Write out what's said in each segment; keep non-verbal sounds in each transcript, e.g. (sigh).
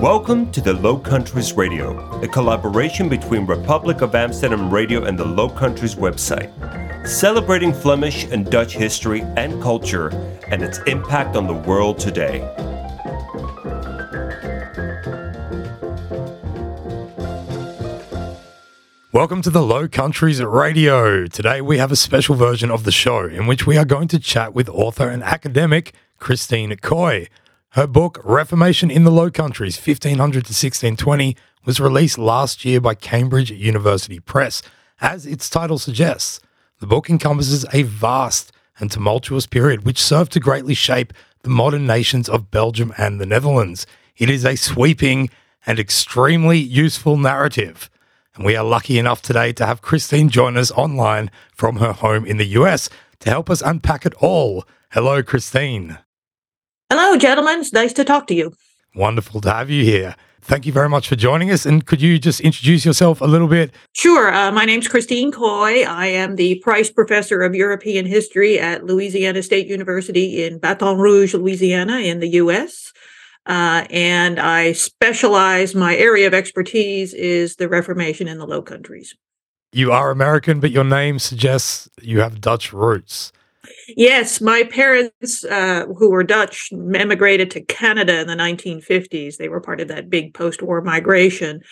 Welcome to the Low Countries Radio, a collaboration between Republic of Amsterdam Radio and the Low Countries website, celebrating Flemish and Dutch history and culture and its impact on the world today. Welcome to the Low Countries Radio. Today we have a special version of the show in which we are going to chat with author and academic Christine Kooi. Her book, Reformation in the Low Countries, 1500 to 1620, was released last year by Cambridge University Press. As its title suggests, the book encompasses a vast and tumultuous period which served to greatly shape the modern nations of Belgium and the Netherlands. It is a sweeping and extremely useful narrative. And we are lucky enough today to have Christine join us online from her home in the US to help us unpack it all. Hello, Christine. Hello, gentlemen. It's nice to talk to you. Wonderful to have you here. Thank you very much for joining us. And could you just introduce yourself a little bit? Sure. Uh, my name's Christine Kooi. I am the Price Professor of European History at Louisiana State University in Baton Rouge, Louisiana, in the U.S. Uh, and I specialize, my area of expertise is the Reformation in the Low Countries. You are American, but your name suggests you have Dutch roots. Yes, my parents, uh, who were Dutch, emigrated to Canada in the 1950s. They were part of that big post war migration.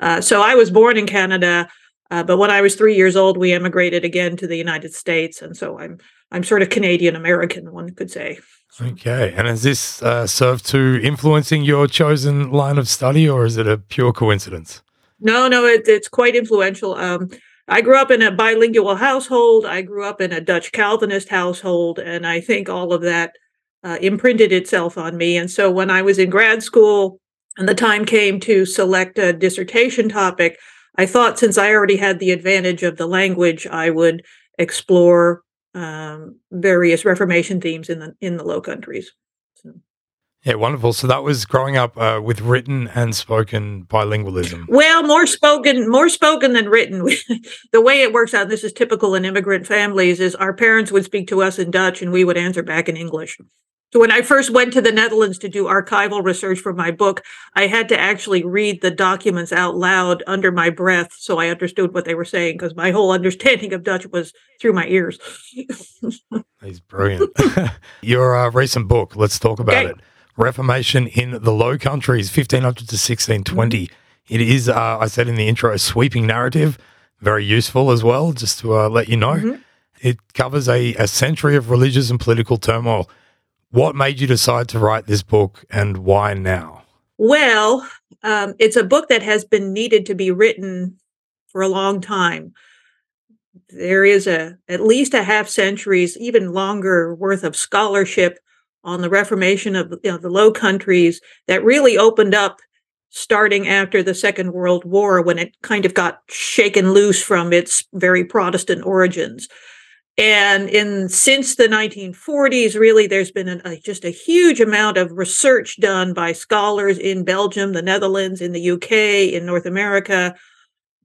Uh, so I was born in Canada, uh, but when I was three years old, we emigrated again to the United States. And so I'm I'm sort of Canadian American, one could say. Okay. And has this uh, served to influencing your chosen line of study, or is it a pure coincidence? No, no, it, it's quite influential. Um, I grew up in a bilingual household. I grew up in a Dutch Calvinist household, and I think all of that uh, imprinted itself on me. And so when I was in grad school and the time came to select a dissertation topic, I thought since I already had the advantage of the language, I would explore um, various Reformation themes in the in the Low Countries. Yeah, wonderful. So that was growing up uh, with written and spoken bilingualism. Well, more spoken, more spoken than written. (laughs) the way it works out, this is typical in immigrant families, is our parents would speak to us in Dutch and we would answer back in English. So when I first went to the Netherlands to do archival research for my book, I had to actually read the documents out loud under my breath so I understood what they were saying because my whole understanding of Dutch was through my ears. (laughs) He's brilliant. (laughs) Your uh, recent book, let's talk about okay. it. Reformation in the Low Countries, 1500 to 1620. It is, uh, I said in the intro, a sweeping narrative, very useful as well, just to uh, let you know. Mm-hmm. It covers a, a century of religious and political turmoil. What made you decide to write this book and why now? Well, um, it's a book that has been needed to be written for a long time. There is a at least a half century's, even longer worth of scholarship on the Reformation of you know, the Low Countries that really opened up starting after the Second World War when it kind of got shaken loose from its very Protestant origins. And in since the 1940s, really, there's been an, a, just a huge amount of research done by scholars in Belgium, the Netherlands, in the UK, in North America,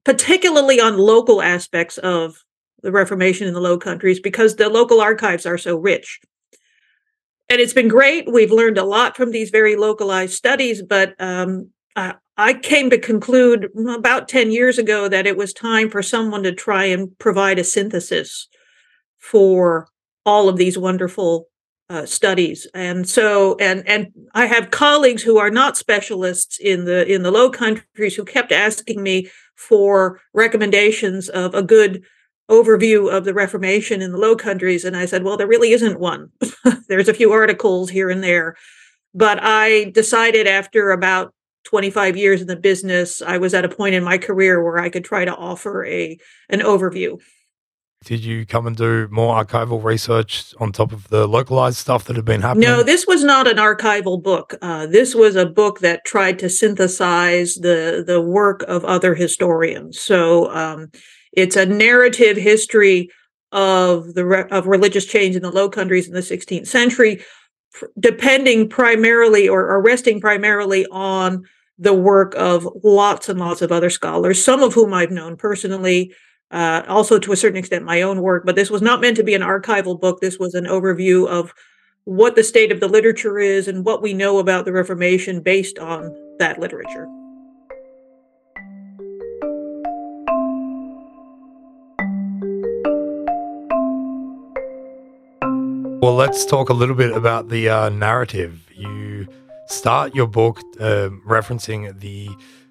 particularly on local aspects of the Reformation in the Low Countries, because the local archives are so rich and it's been great. We've learned a lot from these very localized studies, but um, I, I came to conclude about 10 years ago that it was time for someone to try and provide a synthesis for all of these wonderful uh, studies and so and and i have colleagues who are not specialists in the in the low countries who kept asking me for recommendations of a good overview of the Reformation in the Low Countries. And I said, well, there really isn't one. (laughs) There's a few articles here and there. But I decided after about 25 years in the business, I was at a point in my career where I could try to offer a an overview. Did you come and do more archival research on top of the localized stuff that had been happening? No, this was not an archival book. Uh, this was a book that tried to synthesize the the work of other historians. So um, it's a narrative history of the re- of religious change in the Low Countries in the 16th century, pr- depending primarily or, or resting primarily on the work of lots and lots of other scholars, some of whom I've known personally, uh, also to a certain extent my own work. But this was not meant to be an archival book. This was an overview of what the state of the literature is and what we know about the Reformation based on that literature. Well, let's talk a little bit about the uh, narrative. You start your book uh, referencing the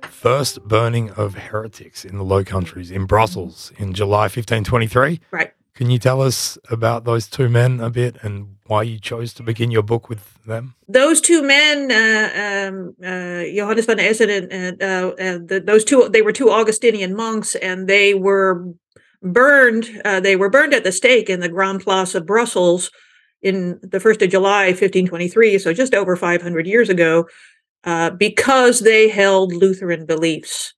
first burning of heretics in the Low Countries in Brussels in July 1523. Right. Can you tell us about those two men a bit and why you chose to begin your book with them? Those two men, uh, um, uh, Johannes van Essen and, and, uh, and the, those two, they were two Augustinian monks, and they were burned. Uh, they were burned at the stake in the Grand Place of Brussels in the 1st of July, 1523, so just over 500 years ago, uh, because they held Lutheran beliefs.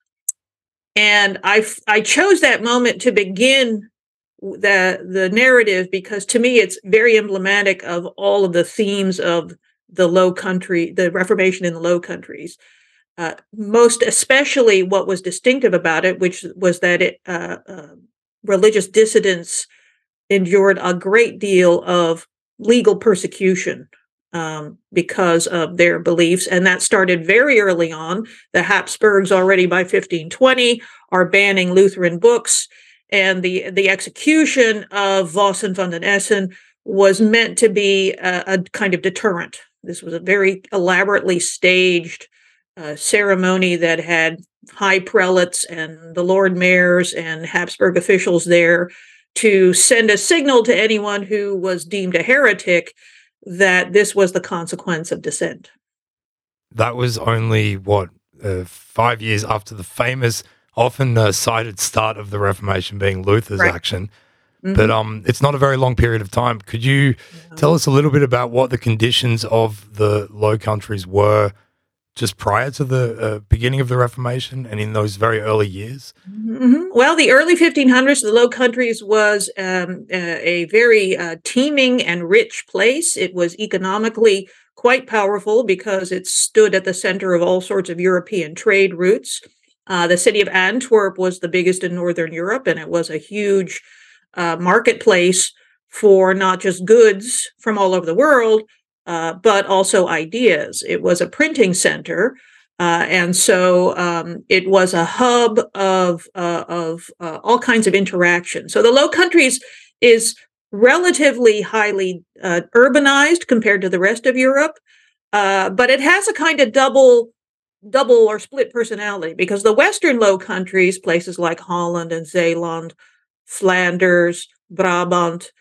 And I, I chose that moment to begin the, the narrative because to me it's very emblematic of all of the themes of the low country, the Reformation in the low countries. Uh, most especially what was distinctive about it, which was that it, uh, uh religious dissidents endured a great deal of legal persecution um, because of their beliefs. And that started very early on. The Habsburgs already by 1520 are banning Lutheran books. And the, the execution of Vos and van den Essen was meant to be a, a, kind of deterrent. This was a very elaborately staged uh, ceremony that had high prelates and the Lord mayors and Habsburg officials there to send a signal to anyone who was deemed a heretic that this was the consequence of dissent. That was only what uh, five years after the famous, often uh, cited start of the Reformation being Luther's right. action. Mm-hmm. But um, it's not a very long period of time. Could you no. tell us a little bit about what the conditions of the Low Countries were just prior to the uh, beginning of the Reformation and in those very early years? Mm-hmm. Well, the early 1500s, the Low Countries was um, a, a very uh, teeming and rich place. It was economically quite powerful because it stood at the center of all sorts of European trade routes. Uh, the city of Antwerp was the biggest in Northern Europe, and it was a huge uh, marketplace for not just goods from all over the world, uh, but also ideas. It was a printing center. Uh, and so um, it was a hub of uh, of uh, all kinds of interaction. So the Low Countries is relatively highly uh, urbanized compared to the rest of Europe, but it has a kind of double double or split personality because the Western Low Countries, places like Holland and Zeeland, Flanders, Brabant,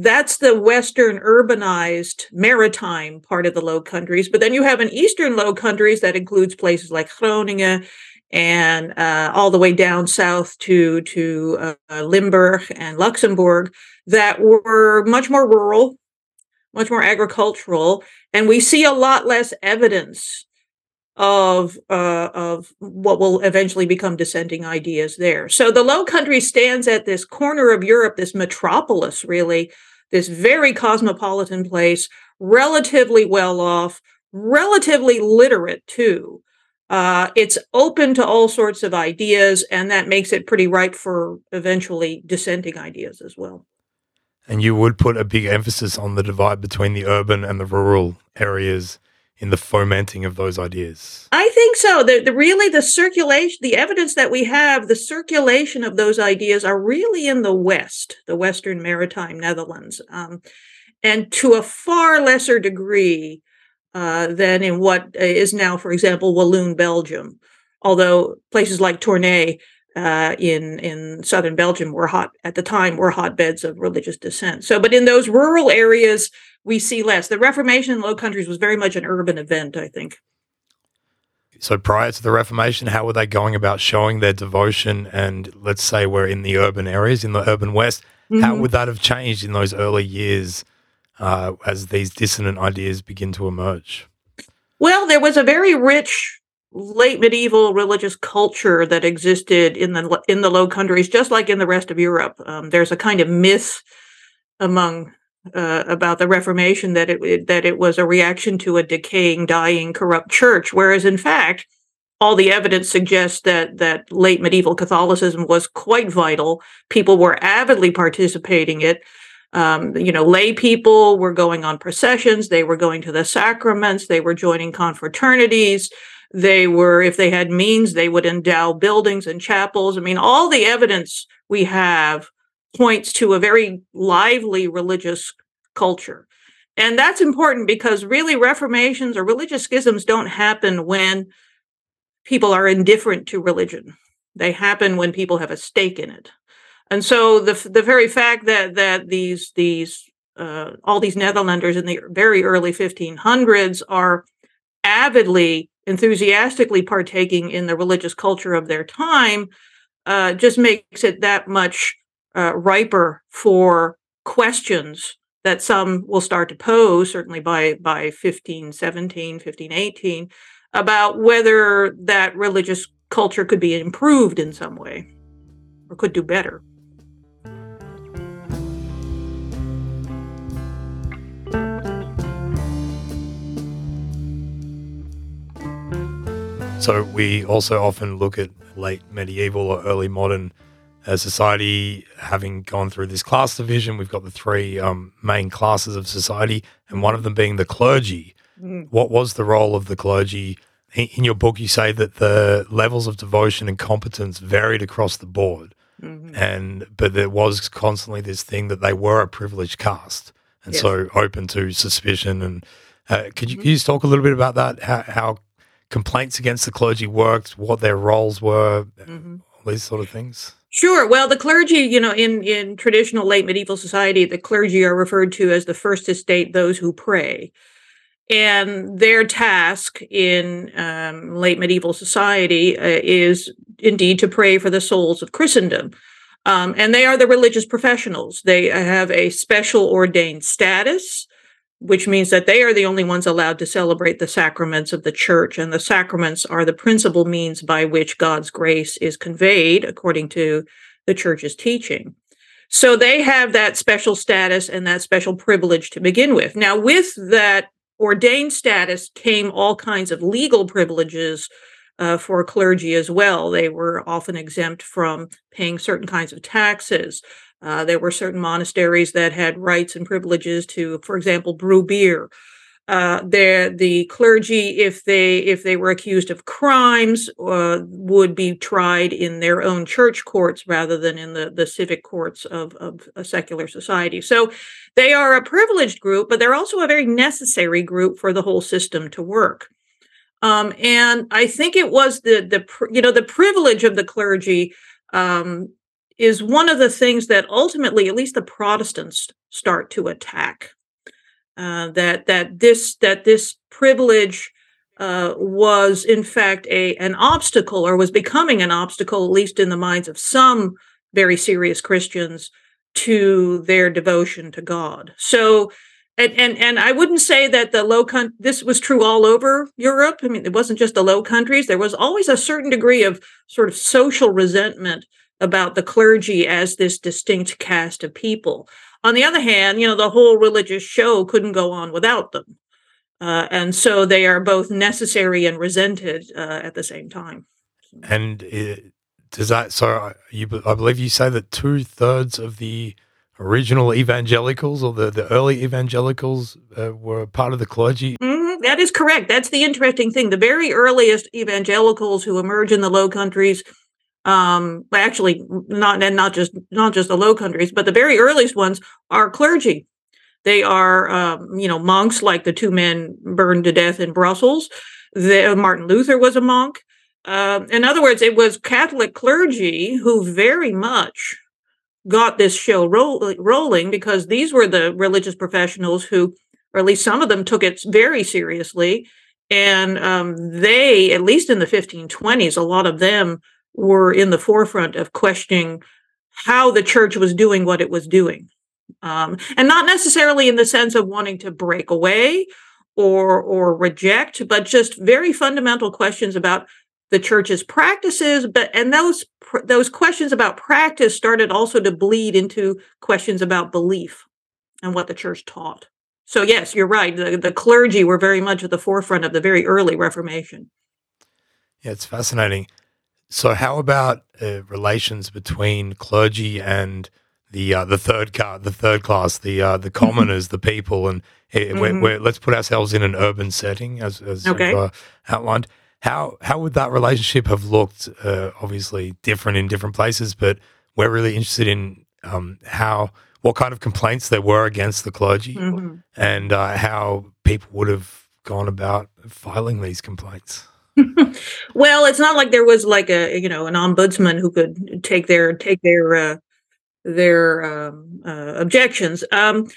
that's the western urbanized maritime part of the low countries but then you have an eastern low countries that includes places like groningen and uh, all the way down south to to uh, limburg and luxembourg that were much more rural much more agricultural and we see a lot less evidence of uh, of what will eventually become dissenting ideas there. So the Low Country stands at this corner of Europe, this metropolis, really, this very cosmopolitan place, relatively well off, relatively literate too. Uh, it's open to all sorts of ideas, and that makes it pretty ripe for eventually dissenting ideas as well. And you would put a big emphasis on the divide between the urban and the rural areas in the fomenting of those ideas? I think so. The, the, really the circulation, the evidence that we have, the circulation of those ideas are really in the West, the Western Maritime Netherlands, um, and to a far lesser degree uh, than in what is now, for example, Walloon, Belgium. Although places like Tournai uh, in in southern Belgium were hot at the time were hotbeds of religious dissent. So, but in those rural areas, we see less. The Reformation in the Low Countries was very much an urban event, I think. So prior to the Reformation, how were they going about showing their devotion? And let's say we're in the urban areas, in the urban West, mm-hmm. how would that have changed in those early years uh, as these dissonant ideas begin to emerge? Well, there was a very rich late medieval religious culture that existed in the in the Low Countries, just like in the rest of Europe. Um, there's a kind of myth among uh, about the Reformation that it that it was a reaction to a decaying, dying, corrupt church, whereas in fact, all the evidence suggests that that late medieval Catholicism was quite vital. People were avidly participating it. Um, you know, lay people were going on processions. They were going to the sacraments. They were joining confraternities. They were, if they had means, they would endow buildings and chapels. I mean, all the evidence we have points to a very lively religious culture. And that's important because really reformations or religious schisms don't happen when people are indifferent to religion. They happen when people have a stake in it. And so the the very fact that that these these uh, all these Netherlanders in the very early 1500s are avidly, enthusiastically partaking in the religious culture of their time uh, just makes it that much uh, riper for questions that some will start to pose, certainly by, by 1517, 1518, about whether that religious culture could be improved in some way or could do better. So we also often look at late medieval or early modern uh, society having gone through this class division. We've got the three um, main classes of society, and one of them being the clergy. Mm. What was the role of the clergy? In your book, you say that the levels of devotion and competence varied across the board, mm-hmm. and but there was constantly this thing that they were a privileged caste, and yes. so open to suspicion. And uh, could you, mm-hmm. could you just talk a little bit about that? How, how complaints against the clergy worked, what their roles were, mm-hmm. These sort of things? Sure. Well, the clergy, you know, in, in traditional late medieval society, the clergy are referred to as the first estate, those who pray. And their task in um, late medieval society uh, is indeed to pray for the souls of Christendom. Um, and they are the religious professionals. They have a special ordained status which means that they are the only ones allowed to celebrate the sacraments of the church. And the sacraments are the principal means by which God's grace is conveyed according to the church's teaching. So they have that special status and that special privilege to begin with. Now, with that ordained status came all kinds of legal privileges uh, for clergy as well. They were often exempt from paying certain kinds of taxes. Uh, there were certain monasteries that had rights and privileges to, for example, brew beer. Uh, the the clergy, if they if they were accused of crimes, uh, would be tried in their own church courts rather than in the the civic courts of of a secular society. So, they are a privileged group, but they're also a very necessary group for the whole system to work. Um, and I think it was the the you know the privilege of the clergy um, is one of the things that ultimately, at least the Protestants, start to attack. Uh, that that this that this privilege uh, was in fact a an obstacle, or was becoming an obstacle, at least in the minds of some very serious Christians, to their devotion to God. So. And, and and I wouldn't say that the low country this was true all over Europe. I mean, it wasn't just the low countries. There was always a certain degree of sort of social resentment about the clergy as this distinct caste of people. On the other hand, you know, the whole religious show couldn't go on without them. Uh, and so they are both necessary and resented uh, at the same time. And it, does that, so you, I believe you say that two thirds of the original evangelicals or the, the early evangelicals uh, were part of the clergy? Mm-hmm, that is correct. That's the interesting thing. The very earliest evangelicals who emerge in the Low Countries um actually not and not just not just the low countries but the very earliest ones are clergy they are um, you know monks like the two men burned to death in brussels the, martin luther was a monk uh, in other words it was catholic clergy who very much got this show roll, rolling because these were the religious professionals who or at least some of them took it very seriously and um, they at least in the 1520s a lot of them were in the forefront of questioning how the church was doing what it was doing. Um, and not necessarily in the sense of wanting to break away or or reject, but just very fundamental questions about the church's practices. But and those those questions about practice started also to bleed into questions about belief and what the church taught. So yes, you're right. The, the clergy were very much at the forefront of the very early Reformation. Yeah, it's fascinating. So, how about uh, relations between clergy and the uh, the third car, the third class, the uh, the commoners, the people, and uh, mm-hmm. we're, we're, let's put ourselves in an urban setting, as, as okay. uh, outlined. How how would that relationship have looked? Uh, obviously, different in different places, but we're really interested in um, how what kind of complaints there were against the clergy mm-hmm. and uh, how people would have gone about filing these complaints. (laughs) well, it's not like there was like a you know an ombudsman who could take their take their uh, their um, uh, objections. Um,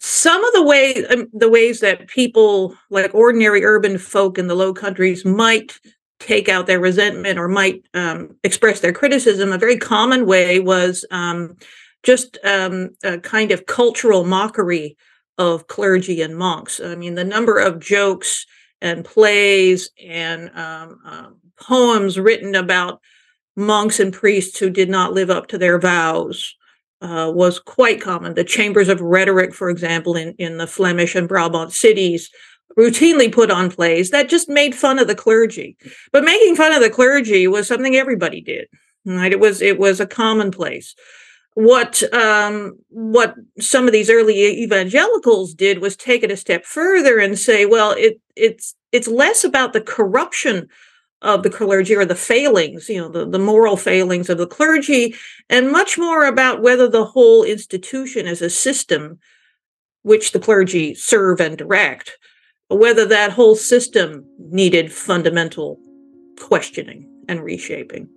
some of the way um, the ways that people like ordinary urban folk in the low countries might take out their resentment or might um, express their criticism a very common way was um, just um, a kind of cultural mockery of clergy and monks. I mean the number of jokes and plays and um, um, poems written about monks and priests who did not live up to their vows uh, was quite common. The chambers of rhetoric, for example, in, in the Flemish and Brabant cities, routinely put on plays that just made fun of the clergy. But making fun of the clergy was something everybody did. Right? It was it was a commonplace. What um, what some of these early evangelicals did was take it a step further and say, well, it it's it's less about the corruption of the clergy or the failings, you know, the, the moral failings of the clergy, and much more about whether the whole institution as a system which the clergy serve and direct, whether that whole system needed fundamental questioning and reshaping.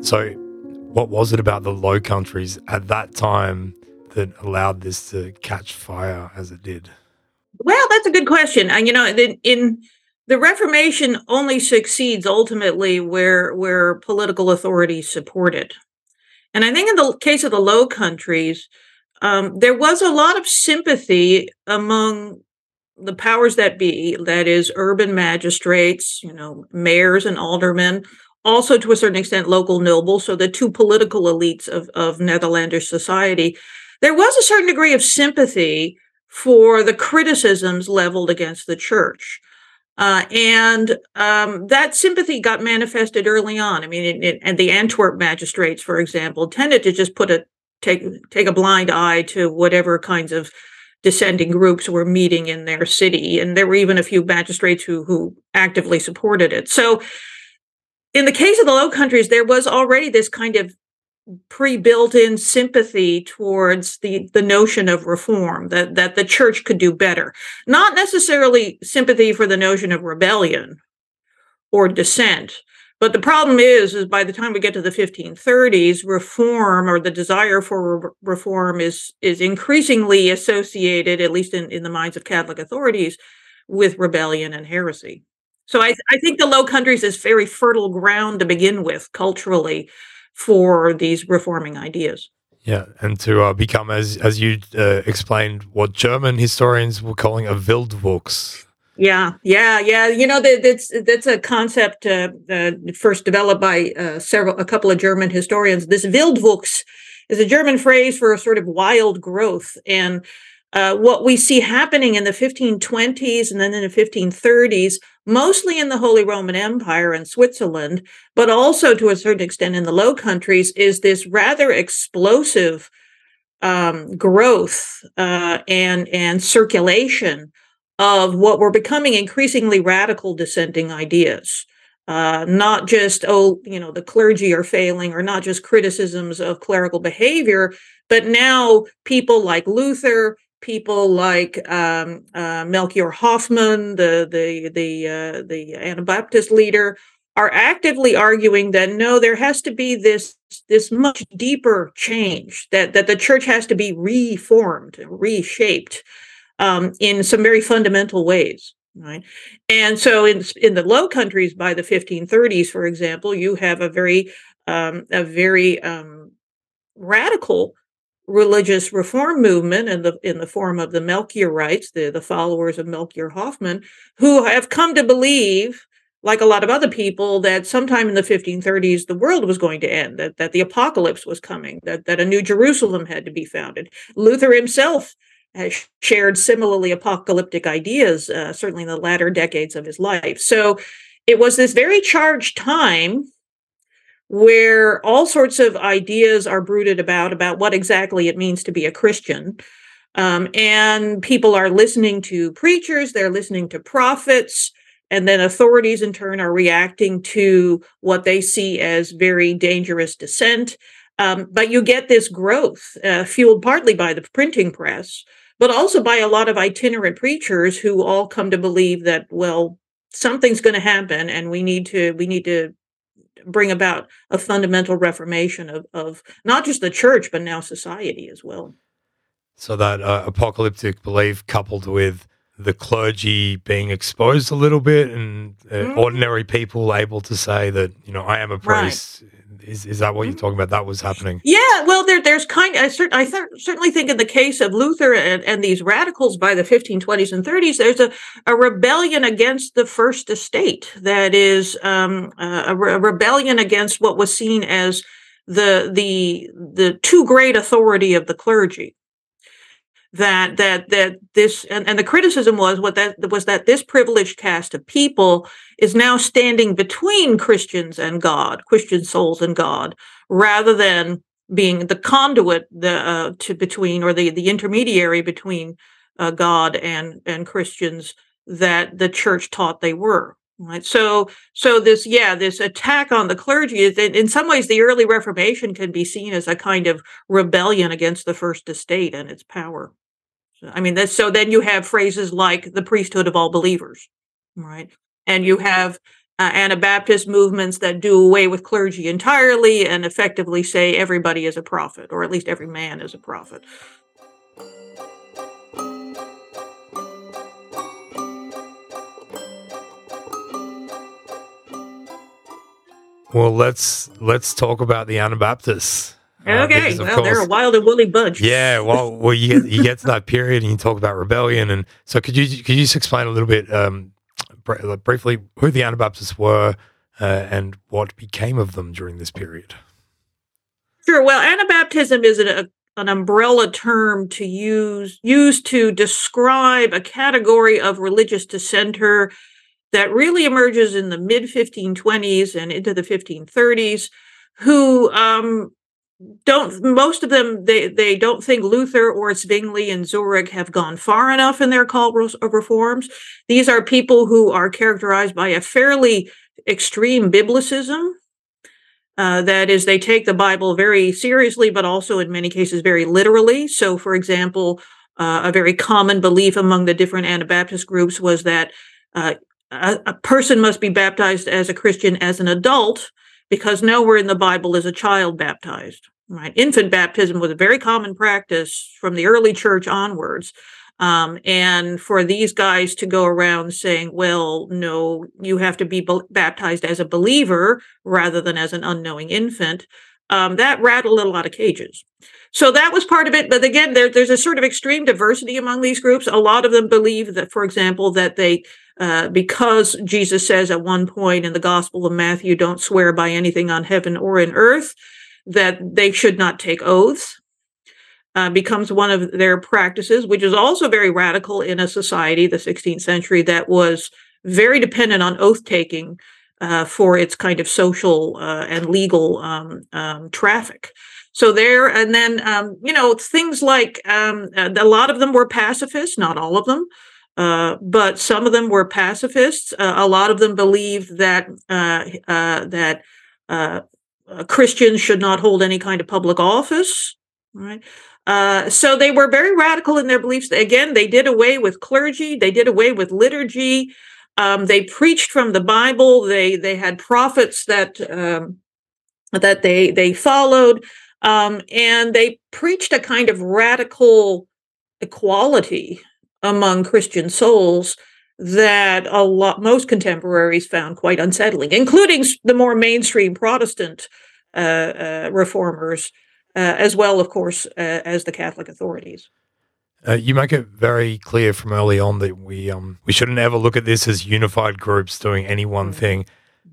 So what was it about the Low Countries at that time that allowed this to catch fire as it did? Well, that's a good question. And you know, in, in the Reformation only succeeds ultimately where where political authorities support it. And I think in the case of the Low Countries, um, there was a lot of sympathy among the powers that be, that is, urban magistrates, you know, mayors and aldermen, also to a certain extent local nobles, so the two political elites of, of Netherlandish society, there was a certain degree of sympathy for the criticisms leveled against the church. Uh, and um, that sympathy got manifested early on. I mean, it, it, and the Antwerp magistrates, for example, tended to just put a take take a blind eye to whatever kinds of dissenting groups were meeting in their city, and there were even a few magistrates who who actively supported it. So in the case of the Low Countries, there was already this kind of pre-built-in sympathy towards the the notion of reform that that the church could do better. Not necessarily sympathy for the notion of rebellion or dissent but the problem is is by the time we get to the 1530s reform or the desire for re- reform is is increasingly associated at least in, in the minds of catholic authorities with rebellion and heresy so I, I think the Low Countries is very fertile ground to begin with culturally for these reforming ideas. Yeah, and to uh, become, as as you uh, explained, what German historians were calling a Wildwuchs. Yeah, yeah, yeah. You know that that's that's a concept uh, uh, first developed by uh, several a couple of German historians. This Wildwuchs is a German phrase for a sort of wild growth, and uh, what we see happening in the 1520s and then in the 1530s, mostly in the Holy Roman Empire and Switzerland, but also to a certain extent in the Low Countries, is this rather explosive um, growth uh, and and circulation of what were becoming increasingly radical dissenting ideas. Uh, not just oh you know the clergy are failing or not just criticisms of clerical behavior but now people like luther people like um, uh, Melchior Hoffman, the the the uh, the Anabaptist leader, are actively arguing that no, there has to be this this much deeper change that that the church has to be reformed, reshaped um, in some very fundamental ways. Right, and so in in the Low Countries by the 1530s, for example, you have a very um, a very um, radical religious reform movement in the in the form of the Melchiorites, the, the followers of Melchior Hoffman, who have come to believe, like a lot of other people, that sometime in the 1530s the world was going to end, that, that the apocalypse was coming, that, that a new Jerusalem had to be founded. Luther himself has shared similarly apocalyptic ideas, uh, certainly in the latter decades of his life. So it was this very charged time where all sorts of ideas are brooded about about what exactly it means to be a Christian. Um, and people are listening to preachers, they're listening to prophets, and then authorities in turn are reacting to what they see as very dangerous dissent. Um, but you get this growth uh, fueled partly by the printing press, but also by a lot of itinerant preachers who all come to believe that, well, something's going to happen and we need to we need to bring about a fundamental reformation of, of not just the church, but now society as well. So that uh, apocalyptic belief coupled with the clergy being exposed a little bit and uh, mm-hmm. ordinary people able to say that, you know, I am a priest. Right. Is, is that what you're talking about? That was happening. Yeah, well, there, there's kind. I, cert, I certainly think in the case of Luther and, and these radicals by the 1520s and 30s, there's a, a rebellion against the first estate. That is um, a, a rebellion against what was seen as the the the too great authority of the clergy that that that this and, and the criticism was what that was that this privileged caste of people is now standing between Christians and God, Christian souls and God, rather than being the conduit the uh, to between or the the intermediary between uh, God and and Christians that the church taught they were. Right. So so this yeah this attack on the clergy is in, some ways the early Reformation can be seen as a kind of rebellion against the first estate and its power. I mean, that's, so then you have phrases like the priesthood of all believers, right? And you have uh, Anabaptist movements that do away with clergy entirely and effectively say everybody is a prophet, or at least every man is a prophet. Well, let's let's talk about the Anabaptists. Uh, okay, well, course, they're a wild and woolly bunch. Yeah, well, well, you get you get to that period and you talk about rebellion, and so could you could you just explain a little bit um, briefly who the Anabaptists were uh, and what became of them during this period? Sure. Well, Anabaptism is an, an umbrella term to use used to describe a category of religious dissenter that really emerges in the mid 1520s and into the 1530s, who um, don't most of them they they don't think Luther or Zwingli and Zurich have gone far enough in their call reforms. These are people who are characterized by a fairly extreme biblicism. Uh, that is, they take the Bible very seriously, but also in many cases very literally. So, for example, uh, a very common belief among the different Anabaptist groups was that uh, a, a person must be baptized as a Christian as an adult because nowhere in the Bible is a child baptized. Right, infant baptism was a very common practice from the early church onwards. Um, and for these guys to go around saying, well, no, you have to be b- baptized as a believer rather than as an unknowing infant, um, that rattled a lot of cages. So that was part of it. But again, there, there's a sort of extreme diversity among these groups. A lot of them believe that, for example, that they uh, because Jesus says at one point in the Gospel of Matthew, don't swear by anything on heaven or in earth, that they should not take oaths. Uh, becomes one of their practices, which is also very radical in a society, the 16th century, that was very dependent on oath taking uh, for its kind of social uh, and legal um, um, traffic. So there, and then um, you know things like um, a lot of them were pacifists, not all of them. Uh, but some of them were pacifists. Uh, a lot of them believed that uh, uh that uh, Christians should not hold any kind of public office. Right. so they were very radical in their beliefs. Again, they did away with clergy. They did away with liturgy. Um, they preached from the Bible. They they had prophets that um, that they they followed, um, and they preached a kind of radical equality among Christian souls that a lot most contemporaries found quite unsettling, including the more mainstream Protestant uh, uh, reformers, uh, as well, of course, uh, as the Catholic authorities. Uh, you make it very clear from early on that we um, we shouldn't ever look at this as unified groups doing any one mm-hmm. thing,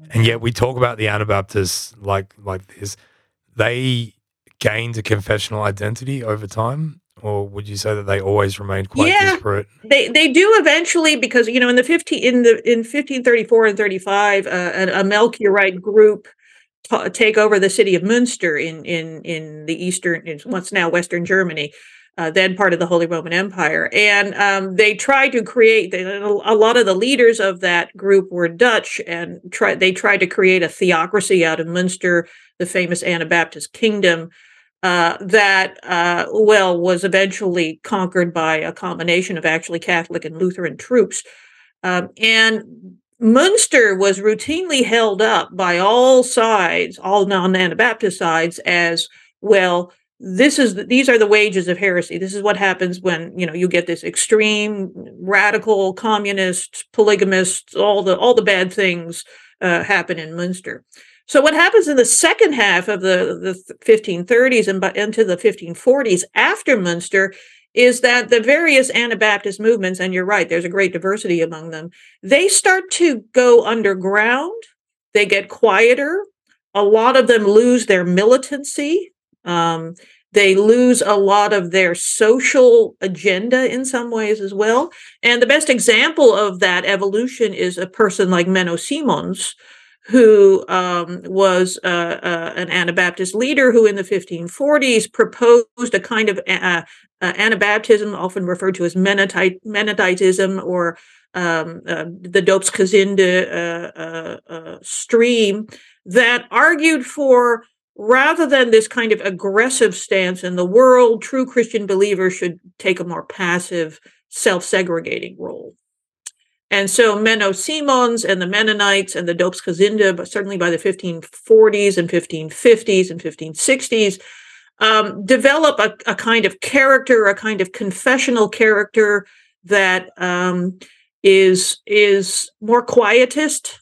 and yet we talk about the Anabaptists like like this. They gained a confessional identity over time or would you say that they always remained quite yeah, disparate? They they do eventually because you know in the fifteen in the in fifteen thirty four and thirty five uh, a, a Melchiorite group t- take over the city of Münster in in in the eastern, in what's now Western Germany, uh, then part of the Holy Roman Empire. And um, they tried to create a lot of the leaders of that group were Dutch, and try, they tried to create a theocracy out of Münster, the famous Anabaptist kingdom. Uh, that uh, well was eventually conquered by a combination of actually Catholic and Lutheran troops, um, and Münster was routinely held up by all sides, all non-Anabaptist sides, as well this is the, these are the wages of heresy. This is what happens when you know you get this extreme radical communist polygamist all the all the bad things uh, happen in Münster so what happens in the second half of the, the 1530s and into the 1540s after Münster is that the various Anabaptist movements, and you're right, there's a great diversity among them, they start to go underground. They get quieter. A lot of them lose their militancy. Um, they lose a lot of their social agenda in some ways as well. And the best example of that evolution is a person like Menno Simons, who um, was uh, uh, an Anabaptist leader who in the 1540s proposed a kind of uh, uh, Anabaptism, often referred to as Mennonite, or um, uh, the Doopsgezinde uh, stream, that argued for rather than this kind of aggressive stance in the world, true Christian believers should take a more passive, self segregating role. And so Menno Simons and the Mennonites and the Doopsgezinde, but certainly by the 1540s and 1550s and 1560s, um, develop a, a, kind of character, a kind of confessional character that um, is is more quietist,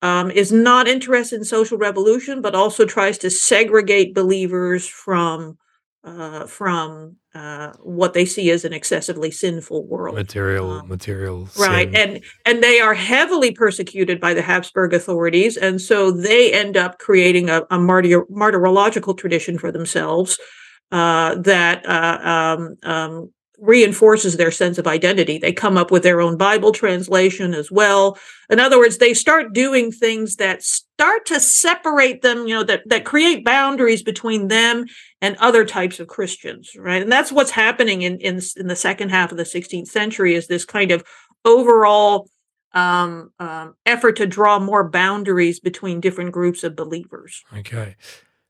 um, is not interested in social revolution, but also tries to segregate believers from uh, from uh, what they see as an excessively sinful world. Material, um, material, right? Sin. And and they are heavily persecuted by the Habsburg authorities, and so they end up creating a, a martyr, martyrological tradition for themselves uh, that uh, um, um, reinforces their sense of identity. They come up with their own Bible translation as well. In other words, they start doing things that start to separate them, you know, that, that create boundaries between them and other types of Christians, right? And that's what's happening in, in, in the second half of the 16th century is this kind of overall um, um, effort to draw more boundaries between different groups of believers. Okay.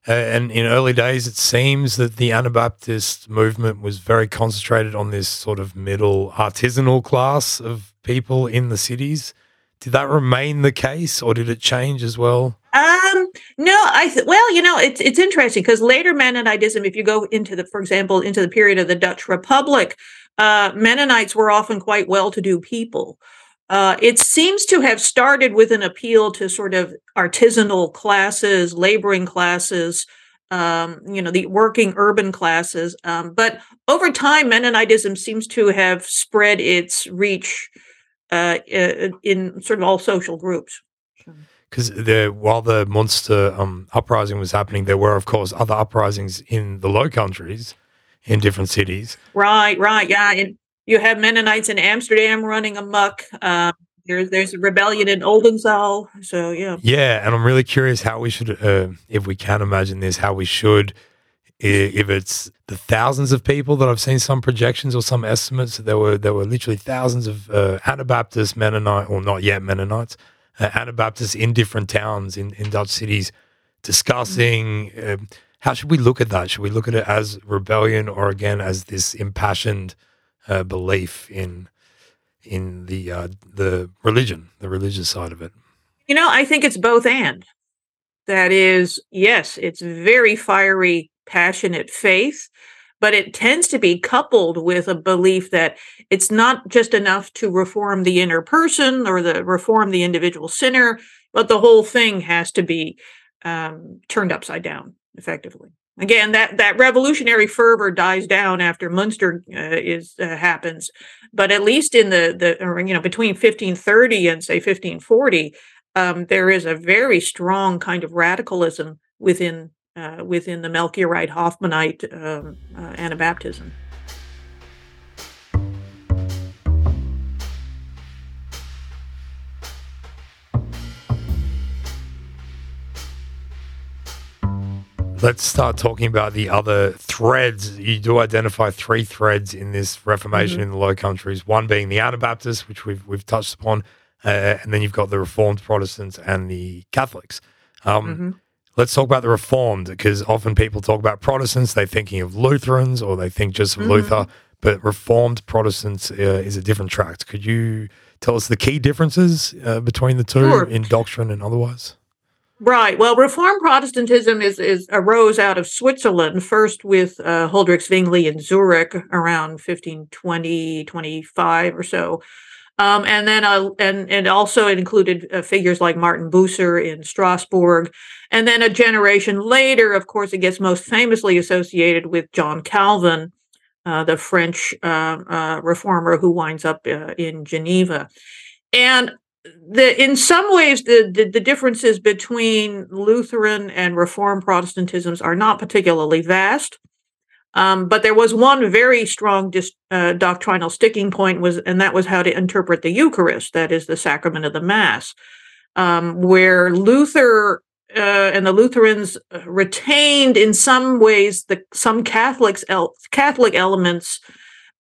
Uh, and in early days, it seems that the Anabaptist movement was very concentrated on this sort of middle artisanal class of people in the cities. Did that remain the case, or did it change as well? Um, no, I th- well, you know, it's it's interesting because later Mennonitism, if you go into the, for example, into the period of the Dutch Republic, uh, Mennonites were often quite well-to-do people. Uh, it seems to have started with an appeal to sort of artisanal classes, laboring classes, um, you know, the working urban classes. Um, but over time, Mennonitism seems to have spread its reach uh, in sort of all social groups. Because while the Munster um, uprising was happening, there were, of course, other uprisings in the Low Countries, in different cities. Right, right, yeah. In you have Mennonites in Amsterdam running amok. Uh, there's there's a rebellion in Oldenzaal. So yeah. Yeah, and I'm really curious how we should, uh, if we can imagine this, how we should, if it's the thousands of people that I've seen some projections or some estimates. There were there were literally thousands of uh, Anabaptist Mennonite, or not yet Mennonites, uh, Anabaptists in different towns in in Dutch cities discussing. Mm-hmm. how should we look at that? Should we look at it as rebellion, or again as this impassioned? Uh, belief in in the uh, the religion, the religious side of it? You know, I think it's both and. That is, yes, it's very fiery, passionate faith, but it tends to be coupled with a belief that it's not just enough to reform the inner person or the reform the individual sinner, but the whole thing has to be um, turned upside down effectively. Again, that, that revolutionary fervor dies down after Munster uh, is uh, happens, but at least in the the or, you know between 1530 and say 1540, um, there is a very strong kind of radicalism within uh, within the Melchiorite Hoffmanite um, uh, Anabaptism. Let's start talking about the other threads. You do identify three threads in this Reformation mm-hmm. in the Low Countries. One being the Anabaptists, which we've we've touched upon, uh, and then you've got the Reformed Protestants and the Catholics. Um, mm-hmm. Let's talk about the Reformed because often people talk about Protestants, they're thinking of Lutherans or they think just of mm-hmm. Luther, but Reformed Protestants uh, is a different tract. Could you tell us the key differences uh, between the two sure. in doctrine and otherwise? Right. Well, Reformed Protestantism is, is arose out of Switzerland, first with uh, Huldrych Zwingli in Zurich around 1520, 25 or so. Um, and then uh, and and also it included uh, figures like Martin Bucer in Strasbourg, and then a generation later, of course, it gets most famously associated with John Calvin, uh, the French uh, uh, reformer who winds up uh, in Geneva, and the in some ways the, the, the differences between Lutheran and Reformed Protestantisms are not particularly vast. Um, but there was one very strong dis, uh, doctrinal sticking point was, and that was how to interpret the Eucharist, that is the sacrament of the Mass, um, where Luther uh, and the Lutherans uh, retained, in some ways, the some Catholics el- Catholic elements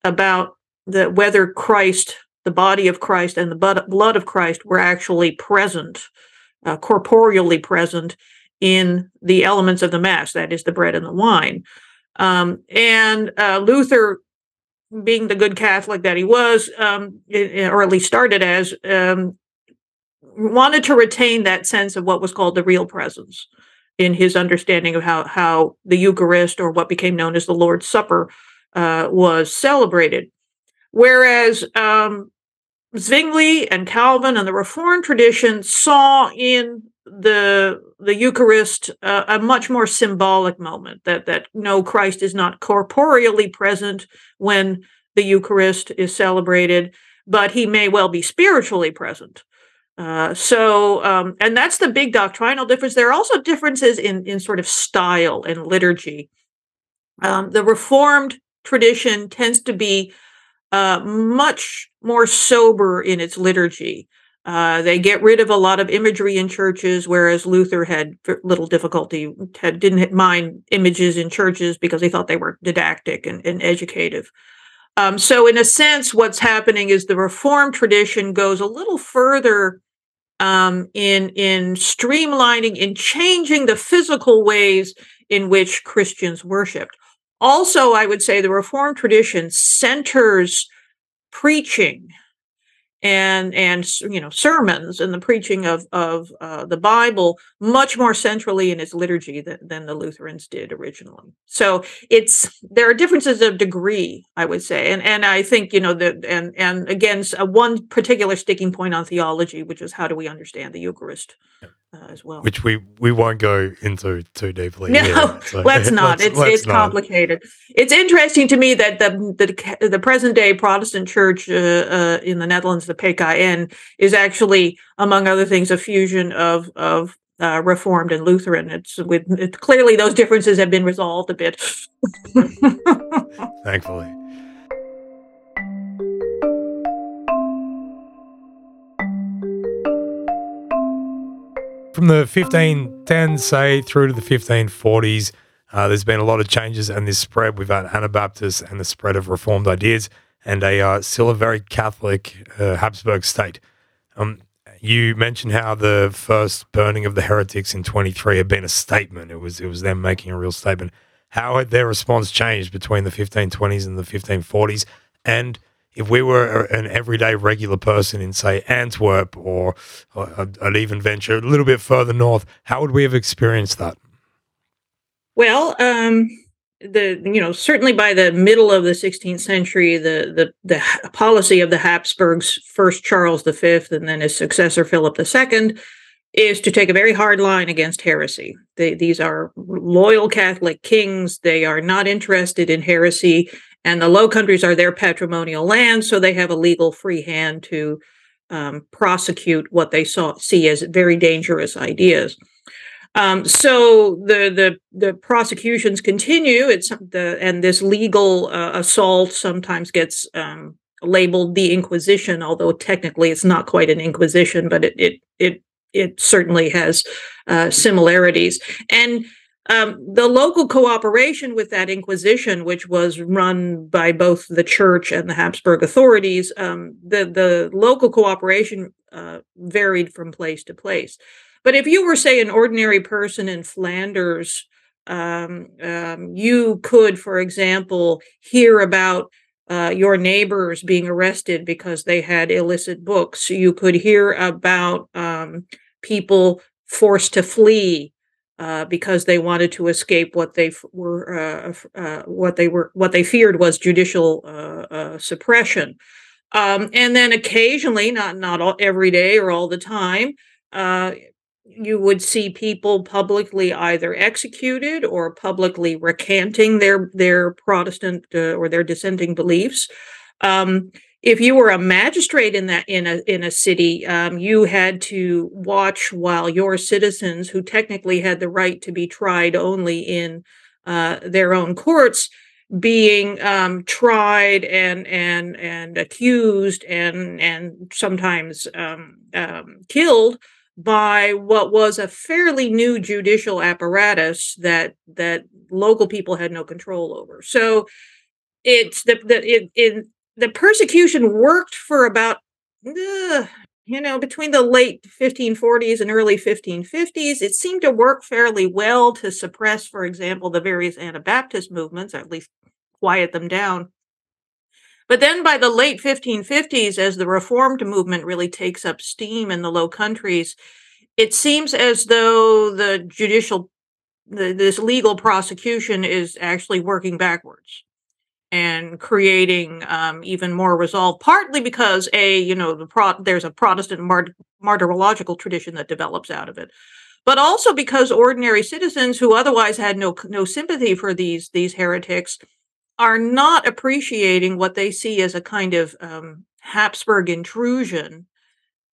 about the whether Christ, the body of Christ, and the blood of Christ were actually present, uh, corporeally present in the elements of the Mass, that is the bread and the wine. Um, and uh, Luther, being the good Catholic that he was, um, or at least started as, um, wanted to retain that sense of what was called the real presence in his understanding of how how the Eucharist or what became known as the Lord's Supper uh, was celebrated. Whereas um, Zwingli and Calvin and the Reformed tradition saw in the the Eucharist uh, a much more symbolic moment that that no Christ is not corporeally present when the Eucharist is celebrated, but he may well be spiritually present. Uh, so, um, and that's the big doctrinal difference. There are also differences in in sort of style and liturgy. Um, the Reformed tradition tends to be uh, much more sober in its liturgy. Uh, they get rid of a lot of imagery in churches, whereas Luther had little difficulty, had, didn't mind images in churches because he thought they were didactic and, and educative. Um, so, in a sense, what's happening is the Reformed tradition goes a little further um, in in streamlining, in changing the physical ways in which Christians worshipped. Also, I would say the Reformed tradition centers preaching and and you know sermons and the preaching of of uh, the Bible much more centrally in its liturgy than, than the Lutherans did originally. So it's there are differences of degree, I would say, and and I think you know that and and again uh, one particular sticking point on theology, which is how do we understand the Eucharist uh, as well, which we we won't go into too deeply. No, here, (laughs) so. let's not. let's, it's let's it's not. complicated. It's interesting to me that the the the present day Protestant Church uh, uh, in the Netherlands, the PKN, is actually, among other things, a fusion of of uh, Reformed and Lutheran. It's with it, clearly those differences have been resolved a bit. (laughs) Thankfully. From the 1510s, say, through to the 1540s, uh, there's been a lot of changes and this spread. Had Anabaptists and the spread of Reformed ideas and a uh, still a very Catholic uh, Habsburg state. Um, you mentioned how the first burning of the heretics in 23 had been a statement. It was it was them making a real statement. How had their response changed between the 1520s and the 1540s? And if we were an everyday regular person in, say, Antwerp or, or I'd even venture a little bit further north, how would we have experienced that? Well, um, the you know certainly by the middle of the 16th century, the the the policy of the Habsburgs, first Charles V and then his successor Philip II, is to take a very hard line against heresy. They, these are loyal Catholic kings. They are not interested in heresy and the Low Countries are their patrimonial land, so they have a legal free hand to um, prosecute what they saw, see as very dangerous ideas. Um, so the the the prosecutions continue. It's the and this legal uh, assault sometimes gets um, labeled the Inquisition, although technically it's not quite an Inquisition, but it it it it certainly has uh, similarities. And Um, the local cooperation with that Inquisition, which was run by both the church and the Habsburg authorities, um, the the local cooperation uh, varied from place to place. But if you were, say, an ordinary person in Flanders, um, um, you could, for example, hear about uh, your neighbors being arrested because they had illicit books. You could hear about um, people forced to flee uh, because they wanted to escape what they f- were uh, uh, what they were what they feared was judicial uh, uh, suppression. Um, and then occasionally, not not all, every day or all the time, uh, you would see people publicly either executed or publicly recanting their their Protestant or their dissenting beliefs. Um, if you were a magistrate in that in a in a city, um, you had to watch while your citizens, who technically had the right to be tried only in uh, their own courts, being um, tried and and and accused and and sometimes um, um, killed by what was a fairly new judicial apparatus that that local people had no control over. So it's the, the it, in the persecution worked for about uh, you know between the late 1540s and early 1550s it seemed to work fairly well to suppress for example the various anabaptist movements or at least quiet them down. But then by the late 1550s as the reformed movement really takes up steam in the low countries it seems as though the judicial the, this legal prosecution is actually working backwards and creating um, even more resolve. Partly because a you know the pro- there's a Protestant mart- martyrological tradition that develops out of it, but also because ordinary citizens who otherwise had no no sympathy for these these heretics are not appreciating what they see as a kind of um, Habsburg intrusion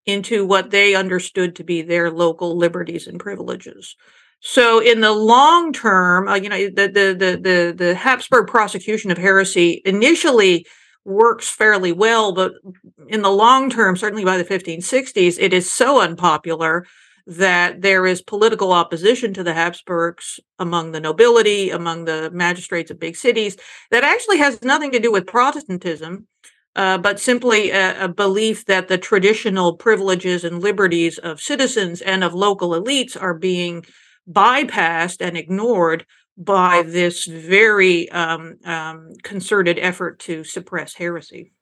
into what they understood to be their local liberties and privileges. So in the long term, uh, you know, the, the the the the Habsburg prosecution of heresy initially works fairly well, but in the long term, certainly by the 1560s, it is so unpopular that there is political opposition to the Habsburgs among the nobility, among the magistrates of big cities, that actually has nothing to do with Protestantism, uh, but simply a, a, belief that the traditional privileges and liberties of citizens and of local elites are being bypassed and ignored by this very um, um, concerted effort to suppress heresy.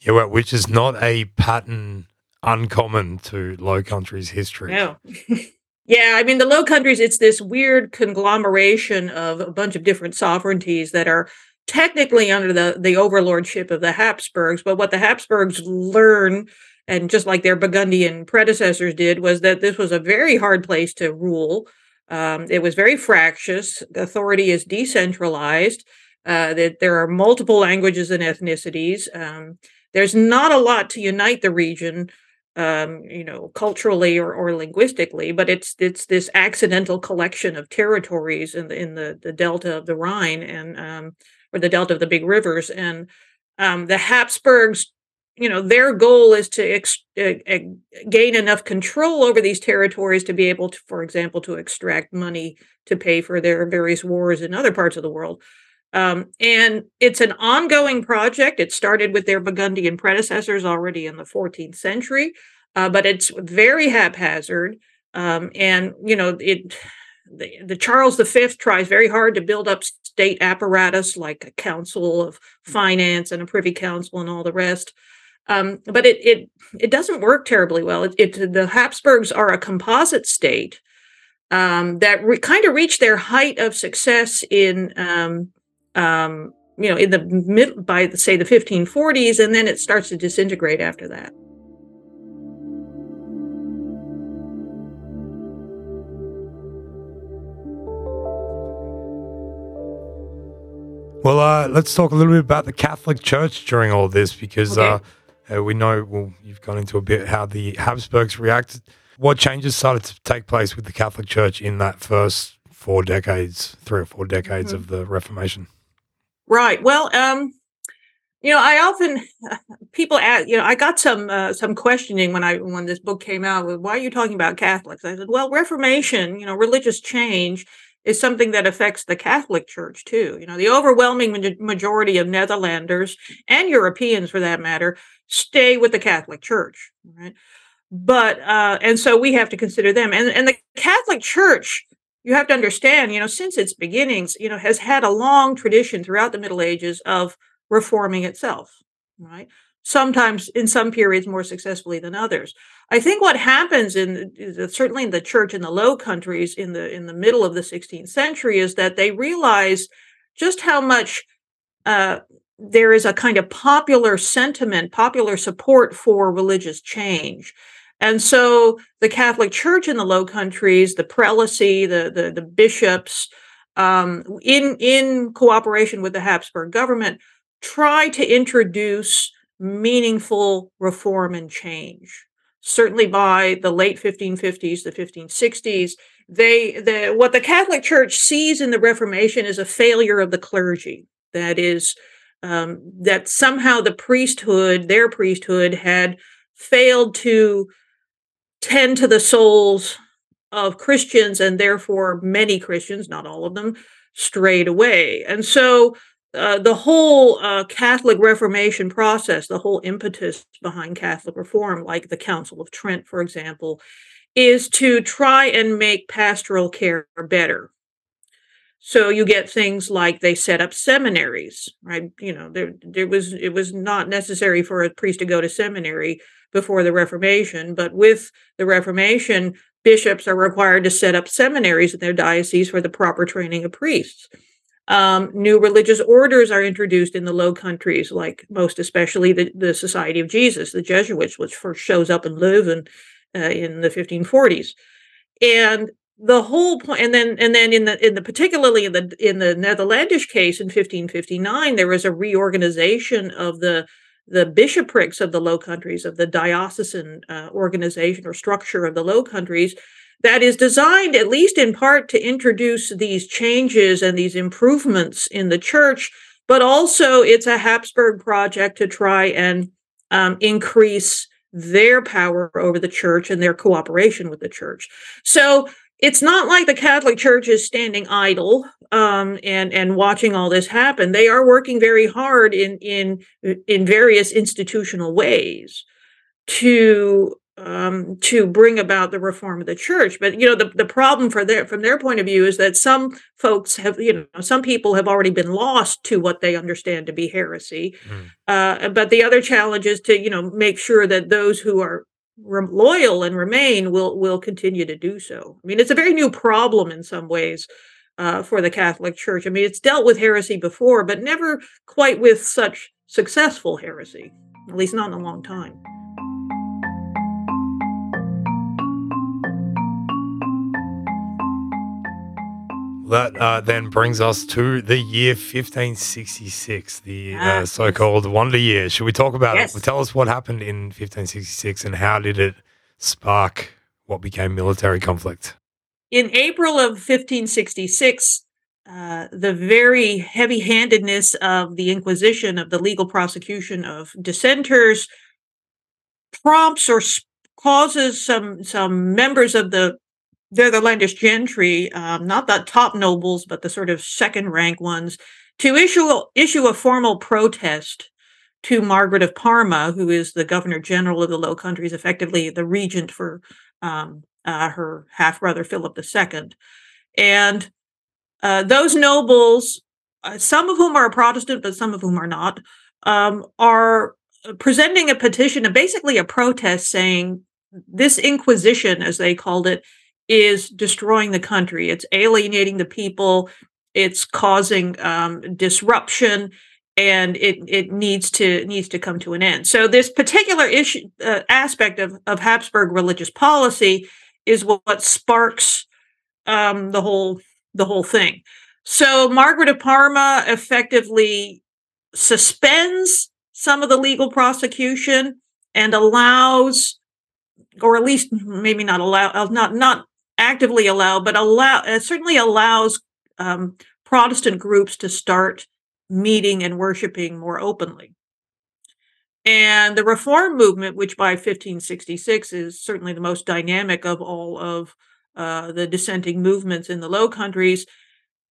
Yeah, well, which is not a pattern uncommon to Low Countries history. No. (laughs) yeah, I mean, the Low Countries, it's this weird conglomeration of a bunch of different sovereignties that are technically under the, the overlordship of the Habsburgs. But what the Habsburgs learn, and just like their Burgundian predecessors did, was that this was a very hard place to rule um, it was very fractious. The authority is decentralized. Uh, that there are multiple languages and ethnicities. Um, there's not a lot to unite the region, um, you know, culturally or, or linguistically, but it's it's this accidental collection of territories in the in the, the delta of the Rhine and um, or the delta of the big rivers. And um, the Habsburgs you know their goal is to ex- uh, gain enough control over these territories to be able to for example to extract money to pay for their various wars in other parts of the world. Um, and it's an ongoing project. It started with their burgundian predecessors already in the 14th century uh, but it's very haphazard. Um, and you know it the, the Charles V tries very hard to build up state apparatus like a council of finance and a privy council and all the rest. Um, but it it it doesn't work terribly well. It, it the Habsburgs are a composite state um, that re- kind of reached their height of success in um, um, you know in the mid by the, say the 1540s, and then it starts to disintegrate after that. Well, uh, let's talk a little bit about the Catholic Church during all this because okay. uh, uh, we know, well, you've gone into a bit how the Habsburgs reacted. What changes started to take place with the Catholic Church in that first four decades, three or four decades mm-hmm. of the Reformation? Right. Well, um, you know, I often (laughs) people ask. You know, I got some uh, some questioning when I when this book came out. Why are you talking about Catholics? I said, well, Reformation. You know, religious change is something that affects the Catholic Church too. You know, the overwhelming majority of Netherlanders and Europeans, for that matter, stay with the Catholic Church, right? But uh, and so we have to consider them, and and the Catholic Church. You have to understand, you know, since its beginnings, you know, has had a long tradition throughout the Middle Ages of reforming itself, right? Sometimes in some periods more successfully than others. I think what happens in certainly in the church in the Low Countries in the in the middle of the 16th century is that they realize just how much uh, there is a kind of popular sentiment, popular support for religious change. And so the Catholic Church in the Low Countries, the prelacy, the the, the bishops, um, in in cooperation with the Habsburg government, try to introduce meaningful reform and change certainly by the late 1550s, the 1560s, they the what the Catholic Church sees in the Reformation is a failure of the clergy. That is, um, that somehow the priesthood, their priesthood, had failed to tend to the souls of Christians, and therefore many Christians, not all of them, strayed away. And so uh, the whole uh, Catholic Reformation process, the whole impetus behind Catholic reform, like the Council of Trent, for example, is to try and make pastoral care better. So you get things like they set up seminaries, right? You know, there there was it was not necessary for a priest to go to seminary before the Reformation, but with the Reformation, bishops are required to set up seminaries in their diocese for the proper training of priests. Um, new religious orders are introduced in the Low Countries, like most especially the, the Society of Jesus, the Jesuits, which first shows up in Leuven uh, in the 1540s. And the whole point, and then and then in the in the particularly in the in the Netherlandish case in 1559, there was a reorganization of the the bishoprics of the Low Countries, of the diocesan uh, organization or structure of the Low Countries, that is designed, at least in part, to introduce these changes and these improvements in the church, but also it's a Habsburg project to try and um, increase their power over the church and their cooperation with the church. So it's not like the Catholic Church is standing idle um, and and watching all this happen. They are working very hard in in in various institutional ways to um, to bring about the reform of the church. But you know, the, the problem for their from their point of view is that some folks have, you know, some people have already been lost to what they understand to be heresy. Mm. Uh, but the other challenge is to, you know, make sure that those who are re- loyal and remain will will continue to do so. I mean, it's a very new problem in some ways. Uh, for the Catholic Church. I mean, it's dealt with heresy before, but never quite with such successful heresy, at least not in a long time. That uh, then brings us to the year 1566, the uh, so called Wonder Year. Should we talk about yes. it? Tell us what happened in 1566 and how did it spark what became military conflict? In April of 1566, uh, the very heavy handedness of the Inquisition, of the legal prosecution of dissenters, prompts or causes some some members of the Netherlandish gentry, um, not the top nobles, but the sort of second rank ones, to issue a, issue a formal protest to Margaret of Parma, who is the governor general of the Low Countries, effectively the regent for um, uh, her half brother Philip II. And uh, those nobles, uh, some of whom are Protestant, but some of whom are not, um, are presenting a petition, and basically a protest saying this Inquisition, as they called it, is destroying the country. It's alienating the people. It's causing um, disruption, and it it needs to needs to come to an end. So this particular issue uh, aspect of of Habsburg religious policy is what, what sparks um, the whole the whole thing. So Margaret of Parma effectively suspends some of the legal prosecution and allows or at least maybe not allow uh, not not actively allow, but allow it certainly allows um, Protestant groups to start meeting and worshiping more openly. And the reform movement, which by 1566 is certainly the most dynamic of all of uh, the dissenting movements in the Low Countries,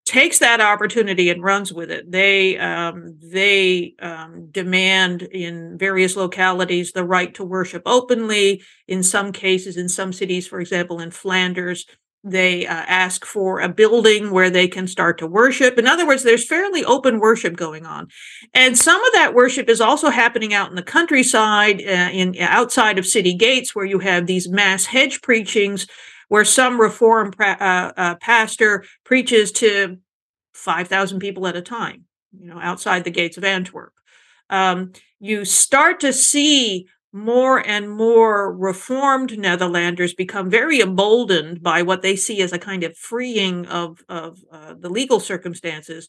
takes that opportunity and runs with it. They um, they um, demand in various localities the right to worship openly. In some cases, in some cities, for example, in Flanders, they uh, ask for a building where they can start to worship. In other words, there's fairly open worship going on, and some of that worship is also happening out in the countryside, uh, in outside of city gates, where you have these mass hedge preachings where some reform pra- uh, uh, pastor preaches to 5,000 people at a time, you know, outside the gates of Antwerp. Um, you start to see more and more reformed Netherlanders become very emboldened by what they see as a kind of freeing of, of uh, the legal circumstances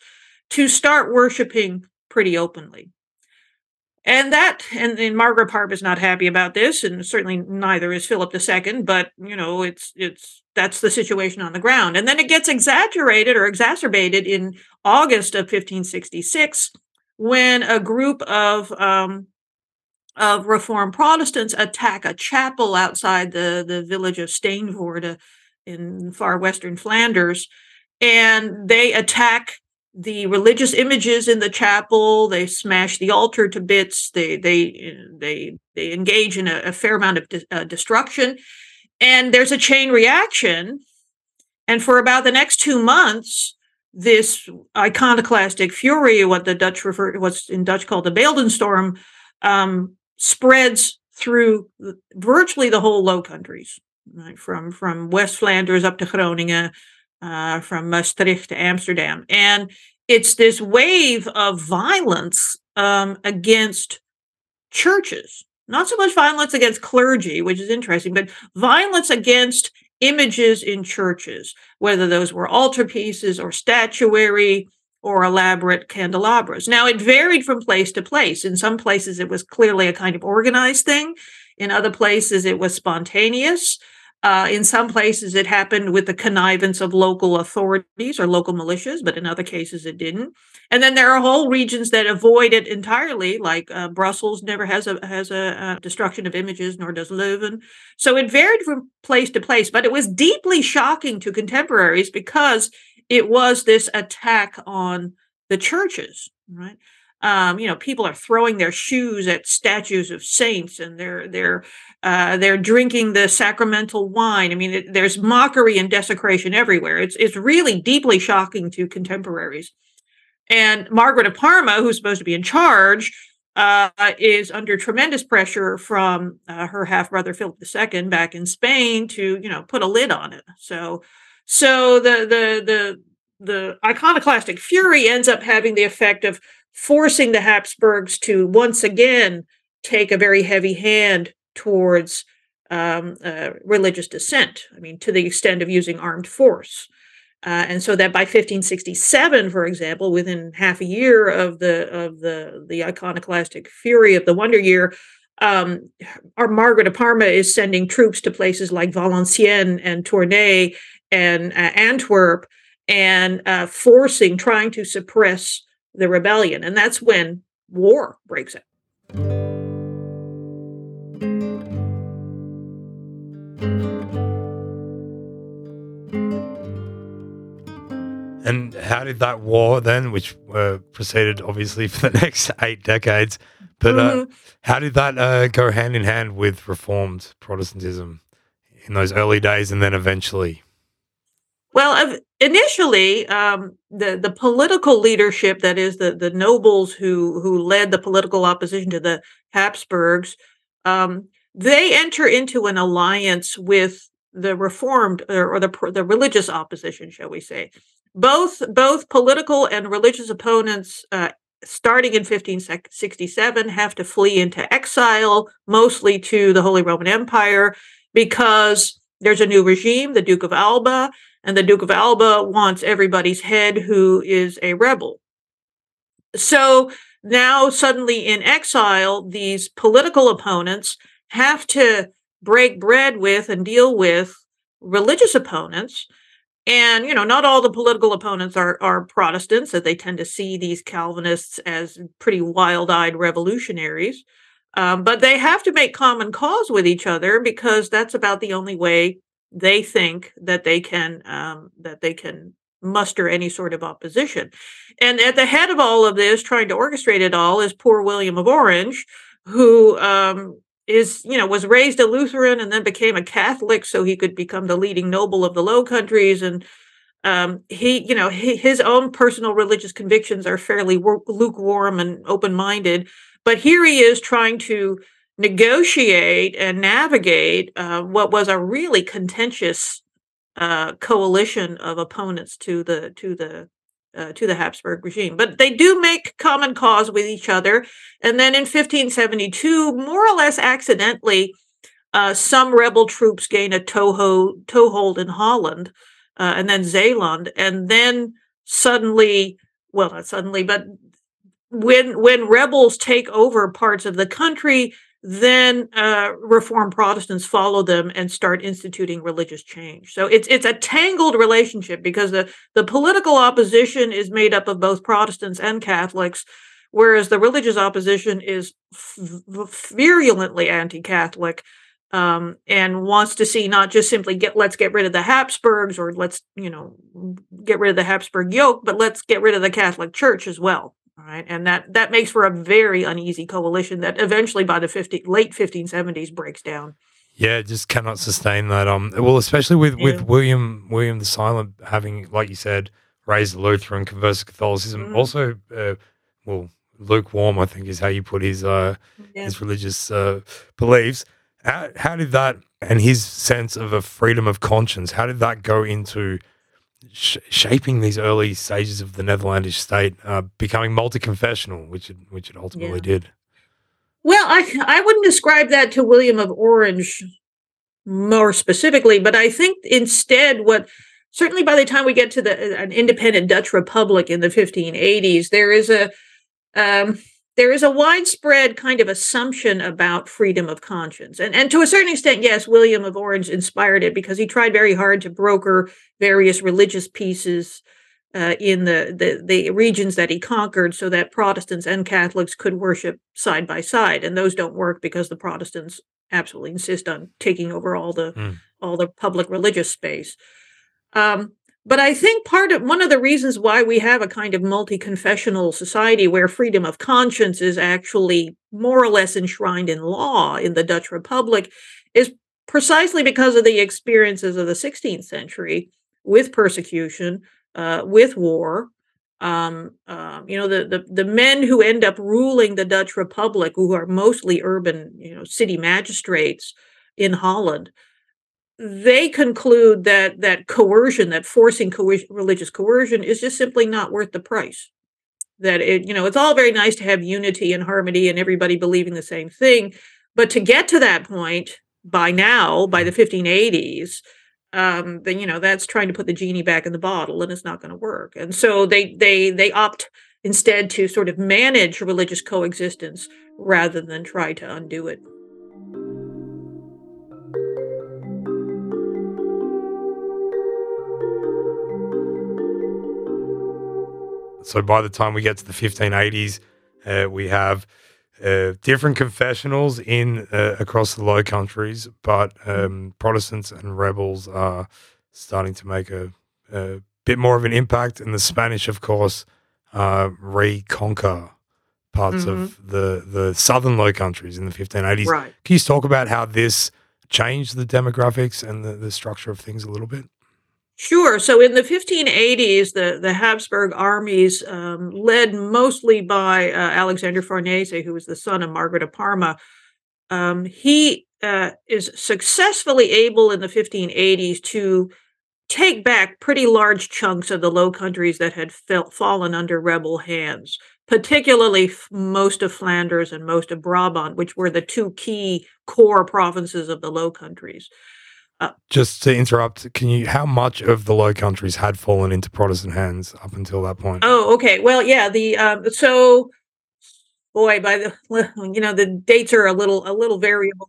to start worshiping pretty openly. And that, and, and Margaret Parma is not happy about this, and certainly neither is Philip II. But you know, it's it's that's the situation on the ground, and then it gets exaggerated or exacerbated in August of 1566 when a group of um, of Reformed Protestants attack a chapel outside the the village of Steenvoorde in far western Flanders, and they attack the religious images in the chapel. They smash the altar to bits. They they they they engage in a, a fair amount of de- uh, destruction, and there's a chain reaction. And for about the next two months, this iconoclastic fury, what the Dutch refer, what's in Dutch called the Beeldenstorm, um, spreads through virtually the whole Low Countries, right? from from West Flanders up to Groningen, uh, from Maastricht to Amsterdam. And it's this wave of violence um, against churches, not so much violence against clergy, which is interesting, but violence against images in churches, whether those were altarpieces or statuary or elaborate candelabras. Now, it varied from place to place. In some places, it was clearly a kind of organized thing. In other places, it was spontaneous. Uh, in some places, it happened with the connivance of local authorities or local militias, but in other cases, it didn't. And then there are whole regions that avoid it entirely, like uh, Brussels never has a has a, a, destruction of images, nor does Leuven. So it varied from place to place, but it was deeply shocking to contemporaries because it was this attack on the churches, right? Um, you know, people are throwing their shoes at statues of saints, and they're they're uh, they're drinking the sacramental wine. I mean, it, there's mockery and desecration everywhere. It's it's really deeply shocking to contemporaries. And Margaret of Parma, who's supposed to be in charge, uh, is under tremendous pressure from uh, her half brother Philip II back in Spain to you know put a lid on it. So so the the the the iconoclastic fury ends up having the effect of forcing the Habsburgs to once again take a very heavy hand towards um, uh, religious dissent. I mean, to the extent of using armed force. Uh, and so that by 1567, for example, within half a year of the of the the iconoclastic fury of the Wonder Year, um, our Margaret of Parma is sending troops to places like Valenciennes and Tournai and uh, Antwerp, and uh, forcing, trying to suppress the rebellion. And that's when war breaks out. And how did that war then, which uh, proceeded obviously (laughs) for the next eight decades, but uh, mm-hmm. how did that uh, go hand in hand with Reformed Protestantism in those early days and then eventually? Well, initially, um, the the political leadership, that is, the the nobles who who led the political opposition to the Habsburgs, um, they enter into an alliance with the reformed or, or the the religious opposition, shall we say? Both both political and religious opponents. Uh, starting in 1567, have to flee into exile, mostly to the Holy Roman Empire, because there's a new regime, the Duke of Alba, and the Duke of Alba wants everybody's head who is a rebel. So now, suddenly in exile, these political opponents have to break bread with and deal with religious opponents. And, you know, not all the political opponents are, are Protestants, that they tend to see these Calvinists as pretty wild eyed revolutionaries. Um, but they have to make common cause with each other because that's about the only way they think that they can um, that they can muster any sort of opposition. And at the head of all of this, trying to orchestrate it all, is poor William of Orange, who um, is you know was raised a Lutheran and then became a Catholic so he could become the leading noble of the Low Countries. And um, he you know he, his own personal religious convictions are fairly lukewarm and open-minded. But here he is trying to negotiate and navigate uh, what was a really contentious uh, coalition of opponents to the to the uh, to the Habsburg regime. But they do make common cause with each other. And then in 1572, more or less accidentally, uh, some rebel troops gain a toho, toehold in Holland uh, and then Zeeland. And then suddenly, well, not suddenly, but when when rebels take over parts of the country, then uh, Reformed Protestants follow them and start instituting religious change. So it's it's a tangled relationship because the the political opposition is made up of both Protestants and Catholics, whereas the religious opposition is f- virulently anti-Catholic um, and wants to see not just simply get let's get rid of the Habsburgs or let's you know get rid of the Habsburg yoke, but let's get rid of the Catholic Church as well right? And that that makes for a very uneasy coalition that eventually, by the 50, late 1570s, breaks down. Yeah, just cannot sustain that. Um, well, especially with, yeah. with William William the Silent having, like you said, raised Lutheran, converted Catholicism. Mm-hmm. Also, uh, well, lukewarm, I think, is how you put his uh, yeah. his religious uh, beliefs. How, how did that and his sense of a freedom of conscience? How did that go into sh- shaping these early stages of the Netherlandish state, uh, becoming multi-confessional, which it, which it ultimately yeah. did. Well, I I wouldn't describe that to William of Orange more specifically, but I think instead what certainly by the time we get to the an independent Dutch Republic in the 1580s, there is a um, there is a widespread kind of assumption about freedom of conscience. And, and to a certain extent, yes, William of Orange inspired it because he tried very hard to broker various religious peaces uh, in the, the, the regions that he conquered so that Protestants and Catholics could worship side by side. And those don't work because the Protestants absolutely insist on taking over all the mm. all the public religious space. Um, but I think part of one of the reasons why we have a kind of multi confessional society where freedom of conscience is actually more or less enshrined in law in the Dutch Republic is precisely because of the experiences of the 16th century with persecution, uh, with war. Um, uh, you know, the, the the men who end up ruling the Dutch Republic, who are mostly urban, you know, city magistrates in Holland, they conclude that that coercion, that forcing religious coercion, is just simply not worth the price. That it, you know, it's all very nice to have unity and harmony and everybody believing the same thing, but to get to that point by now, by the 1580s, um, then you know that's trying to put the genie back in the bottle, and it's not going to work. And so they they they opt instead to sort of manage religious coexistence rather than try to undo it. So by the time we get to the 1580s, uh, we have uh, different confessionals in uh, across the Low Countries, but um, Protestants and rebels are starting to make a, a, bit more of an impact. And the Spanish, of course, uh, reconquer parts mm-hmm. of the the southern Low Countries in the 1580s. Right. Can you talk about how this changed the demographics and the, the structure of things a little bit? Sure. So in the 1580s, the, the Habsburg armies, um, led mostly by uh, Alexander Farnese, who was the son of Margaret of Parma, um, he uh, is successfully able in the 1580s to take back pretty large chunks of the Low Countries that had fell, fallen under rebel hands, particularly most of Flanders and most of Brabant, which were the two key core provinces of the Low Countries. Just to interrupt, can you? How much of the Low Countries had fallen into Protestant hands up until that point? Oh, okay. Well, yeah. The um, so, boy, by the (laughs) you know the dates are a little a little variable,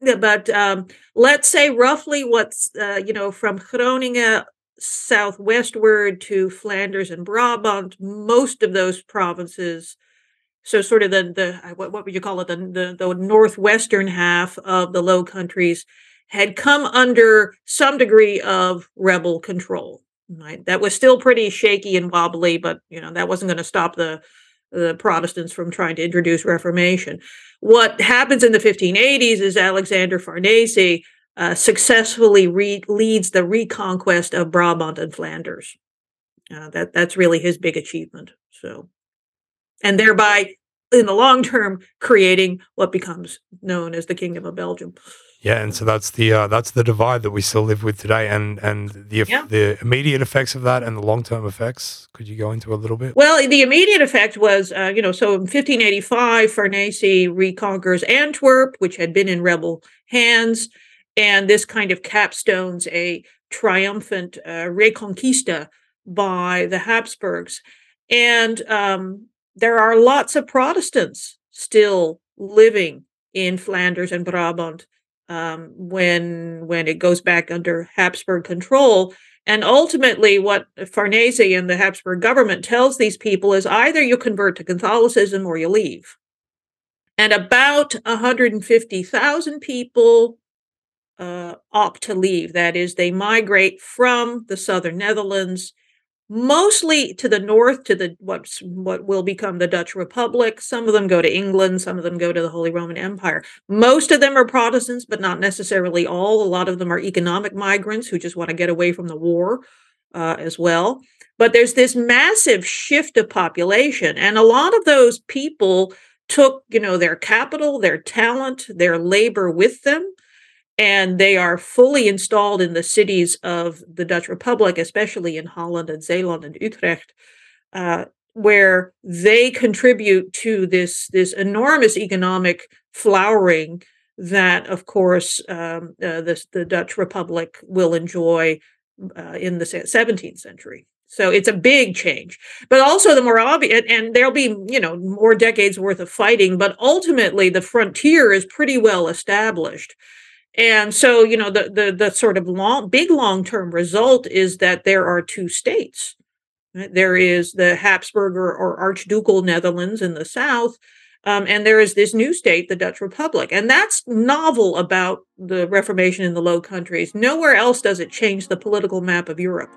but um, let's say roughly what's uh, you know from Groningen southwestward to Flanders and Brabant, most of those provinces. So, sort of the the what, what would you call it? The, the the northwestern half of the Low Countries had come under some degree of rebel control. Right? That was still pretty shaky and wobbly, but you know that wasn't going to stop the the Protestants from trying to introduce Reformation. What happens in the 1580s is Alexander Farnese uh, successfully re- leads the reconquest of Brabant and Flanders. Uh, that that's really his big achievement. So, and thereby, in the long term, creating what becomes known as the Kingdom of Belgium. Yeah, and so that's the uh, that's the divide that we still live with today, and and the yeah. the immediate effects of that and the long term effects. Could you go into a little bit? Well, the immediate effect was, uh, you know, so in 1585, Farnese reconquers Antwerp, which had been in rebel hands, and this kind of capstones a triumphant uh, Reconquista by the Habsburgs. And um, there are lots of Protestants still living in Flanders and Brabant um, when when it goes back under Habsburg control. And ultimately, what Farnese and the Habsburg government tells these people is either you convert to Catholicism or you leave. And about 150,000 people uh, opt to leave. That is, they migrate from the southern Netherlands, mostly to the north, to the what's what will become the Dutch Republic. Some of them go to England, some of them go to the Holy Roman Empire. Most of them are Protestants, but not necessarily all. A lot of them are economic migrants who just want to get away from the war uh, as well. But there's this massive shift of population, and a lot of those people took, you know, their capital, their talent, their labor with them and they are fully installed in the cities of the Dutch Republic, especially in Holland and Zeeland and Utrecht, uh, where they contribute to this this enormous economic flowering that, of course, um, uh, the, the Dutch Republic will enjoy uh, in the 17th century. So it's a big change, but also the more obvious, and there'll be, you know, more decades worth of fighting, but ultimately the frontier is pretty well established. And so, you know, the the the sort of long, big long term result is that there are two states. There is the Habsburger or Archducal Netherlands in the south, um, and there is this new state, the Dutch Republic. And that's novel about the Reformation in the Low Countries. Nowhere else does it change the political map of Europe.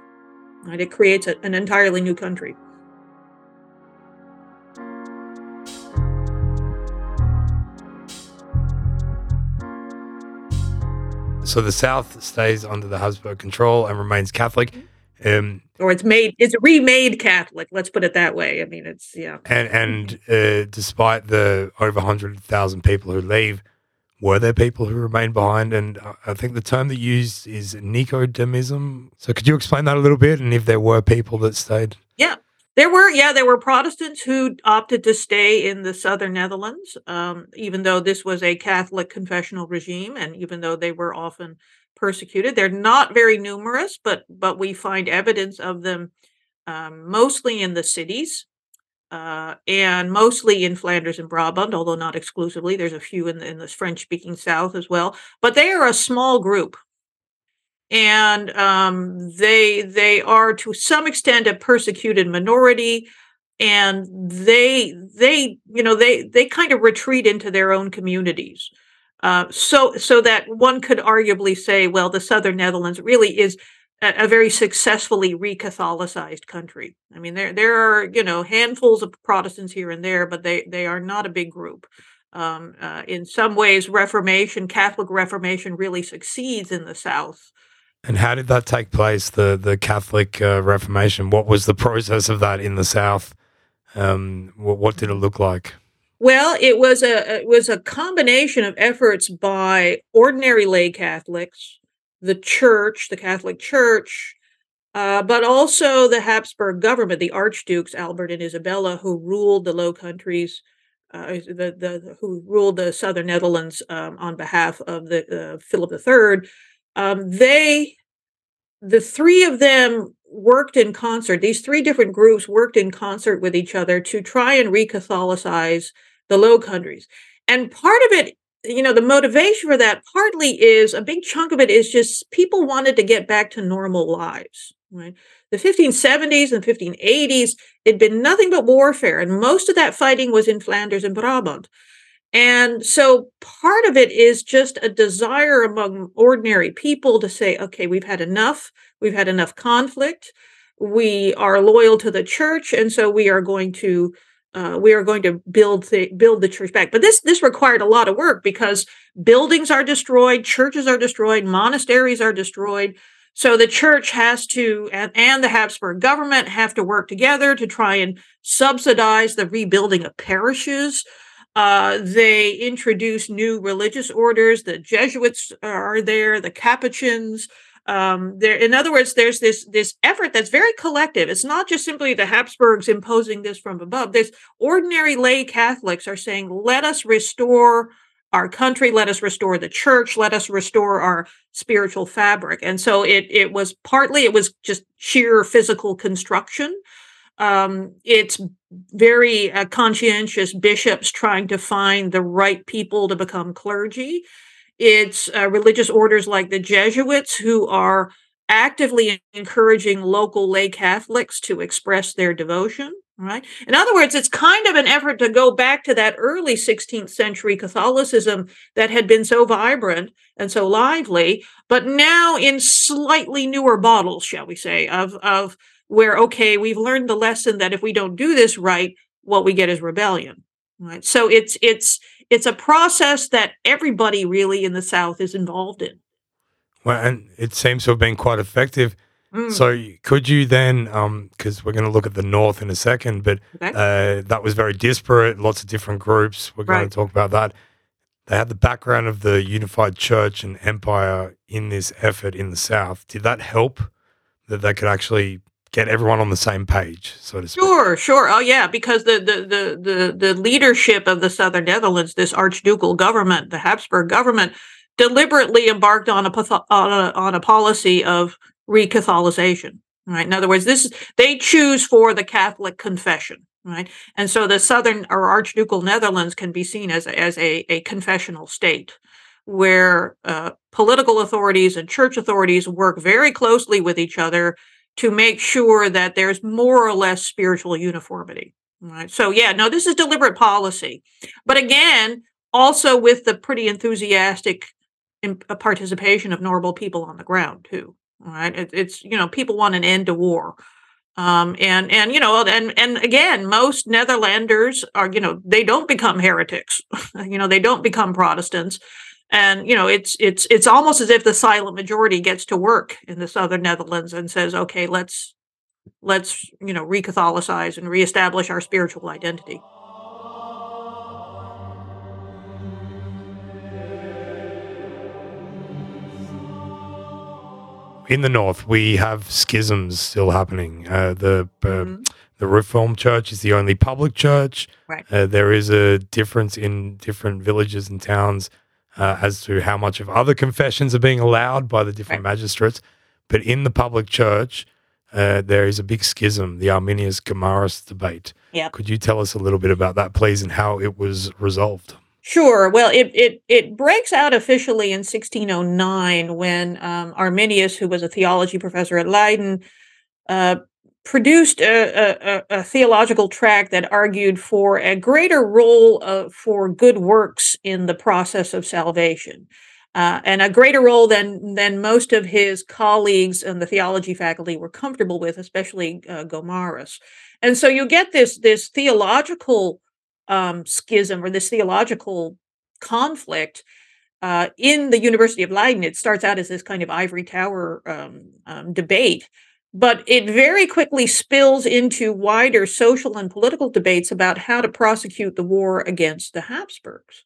Right? It creates a, an entirely new country. So the South stays under the Habsburg control and remains Catholic. Um, or it's made it's remade Catholic. Let's put it that way. I mean, it's yeah. And and uh, despite the over hundred thousand people who leave, were there people who remained behind? And I think the term that used is Nicodemism. So could you explain that a little bit? And if there were people that stayed? Yeah. There were, yeah, there were Protestants who opted to stay in the southern Netherlands, um, even though this was a Catholic confessional regime, and even though they were often persecuted. They're not very numerous, but but we find evidence of them um, mostly in the cities uh, and mostly in Flanders and Brabant, although not exclusively. There's a few in the, in the French-speaking South as well, but they are a small group and um, they they are to some extent a persecuted minority. And they they you know they they kind of retreat into their own communities. Uh, so so that one could arguably say well the southern netherlands really is a, a very successfully re-catholicized country. I mean there there are you know handfuls of protestants here and there but they they are not a big group. Um, uh, in some ways reformation catholic reformation really succeeds in the south and how did that take place? The the Catholic uh, Reformation. What was the process of that in the South? Um, what, what did it look like? Well, it was a it was a combination of efforts by ordinary lay Catholics, the Church, the Catholic Church, uh, but also the Habsburg government, the Archdukes Albert and Isabella, who ruled the Low Countries, uh, the, the who ruled the Southern Netherlands um, on behalf of the uh, Philip III um, they the three of them worked in concert these three different groups worked in concert with each other to try and re-catholicize the low countries. And part of it you know the motivation for that partly is a big chunk of it is just people wanted to get back to normal lives right? The 1570s and 1580s it'd been nothing but warfare and most of that fighting was in flanders and brabant And so part of it is just a desire among ordinary people to say, okay, we've had enough. We've had enough conflict. We are loyal to the church, and so we are going to uh, we are going to build the build the church back. But this this required a lot of work because buildings are destroyed, churches are destroyed, monasteries are destroyed. So the church has to and, and the Habsburg government have to work together to try and subsidize the rebuilding of parishes. Uh, they introduce new religious orders. The Jesuits are there, the Capuchins. Um, there, in other words, there's this this effort that's very collective. It's not just simply the Habsburgs imposing this from above. There's ordinary lay Catholics are saying, "Let us restore our country. Let us restore the church. Let us restore our spiritual fabric." And so it it was partly it was just sheer physical construction um, it's very uh, conscientious bishops trying to find the right people to become clergy. It's uh, religious orders like the Jesuits who are actively encouraging local lay Catholics to express their devotion. Right. In other words, it's kind of an effort to go back to that early 16th century Catholicism that had been so vibrant and so lively, but now in slightly newer bottles, shall we say, of of where okay we've learned the lesson that if we don't do this right what we get is rebellion. Right? So it's it's it's a process that everybody really in the south is involved in. Well and it seems to have been quite effective. Mm. so could you then because um, we're going to look at the north in a second but okay. uh, that was very disparate lots of different groups. We're going right. to talk about that. They had the background of the unified church and empire in this effort in the south. Did that help that they could actually get everyone on the same page, so to speak. Sure, sure. Oh yeah, because the the the the, the leadership of the Southern Netherlands, this archducal government, the Habsburg government, deliberately embarked on a on a, on a policy of recatholicization. Right. In other words, this they choose for the Catholic confession. Right. And so the Southern or Archducal Netherlands can be seen as as a, a confessional state where uh, political authorities and church authorities work very closely with each other to make sure that there's more or less spiritual uniformity. Right. So yeah, no, this is deliberate policy, but again, also with the pretty enthusiastic uh, participation of normal people on the ground too. Right. It, it's you know people want an end to war. Um, and and you know and and again most netherlanders are you know they don't become heretics (laughs) you know they don't become protestants and you know it's it's it's almost as if the silent majority gets to work in the southern netherlands and says okay let's let's you know recatholicize and reestablish our spiritual identity in the north we have schisms still happening uh, the uh, mm-hmm. the reformed church is the only public church right. uh, there is a difference in different villages and towns uh, as to how much of other confessions are being allowed by the different right. magistrates. But in the public church, uh, there is a big schism, the Arminius Gomarist debate. Yeah. Could you tell us a little bit about that, please, and how it was resolved? Sure. Well, it it it breaks out officially in 1609 when um, Arminius, who was a theology professor at Leiden, uh, produced a, a, a, theological tract that argued for a greater role of, for good works in the process of salvation. Uh, and a greater role than than most of his colleagues in the theology faculty were comfortable with, especially uh, Gomarus. And so you get this this theological um, schism or this theological conflict uh, in the University of Leiden. It starts out as this kind of ivory tower um, um, debate but it very quickly spills into wider social and political debates about how to prosecute the war against the Habsburgs.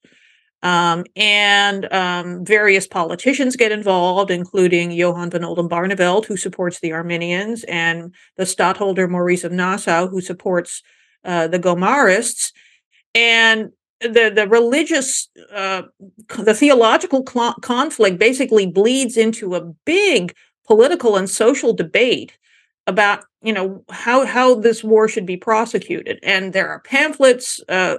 Um, and um, various politicians get involved, including Johann von Oldenbarneveld, who supports the Arminians, and the Stadtholder Maurice of Nassau, who supports uh, the Gomarists. And the the religious, uh, the theological cl- conflict basically bleeds into a big political and social debate about you know how how this war should be prosecuted. And there are pamphlets uh,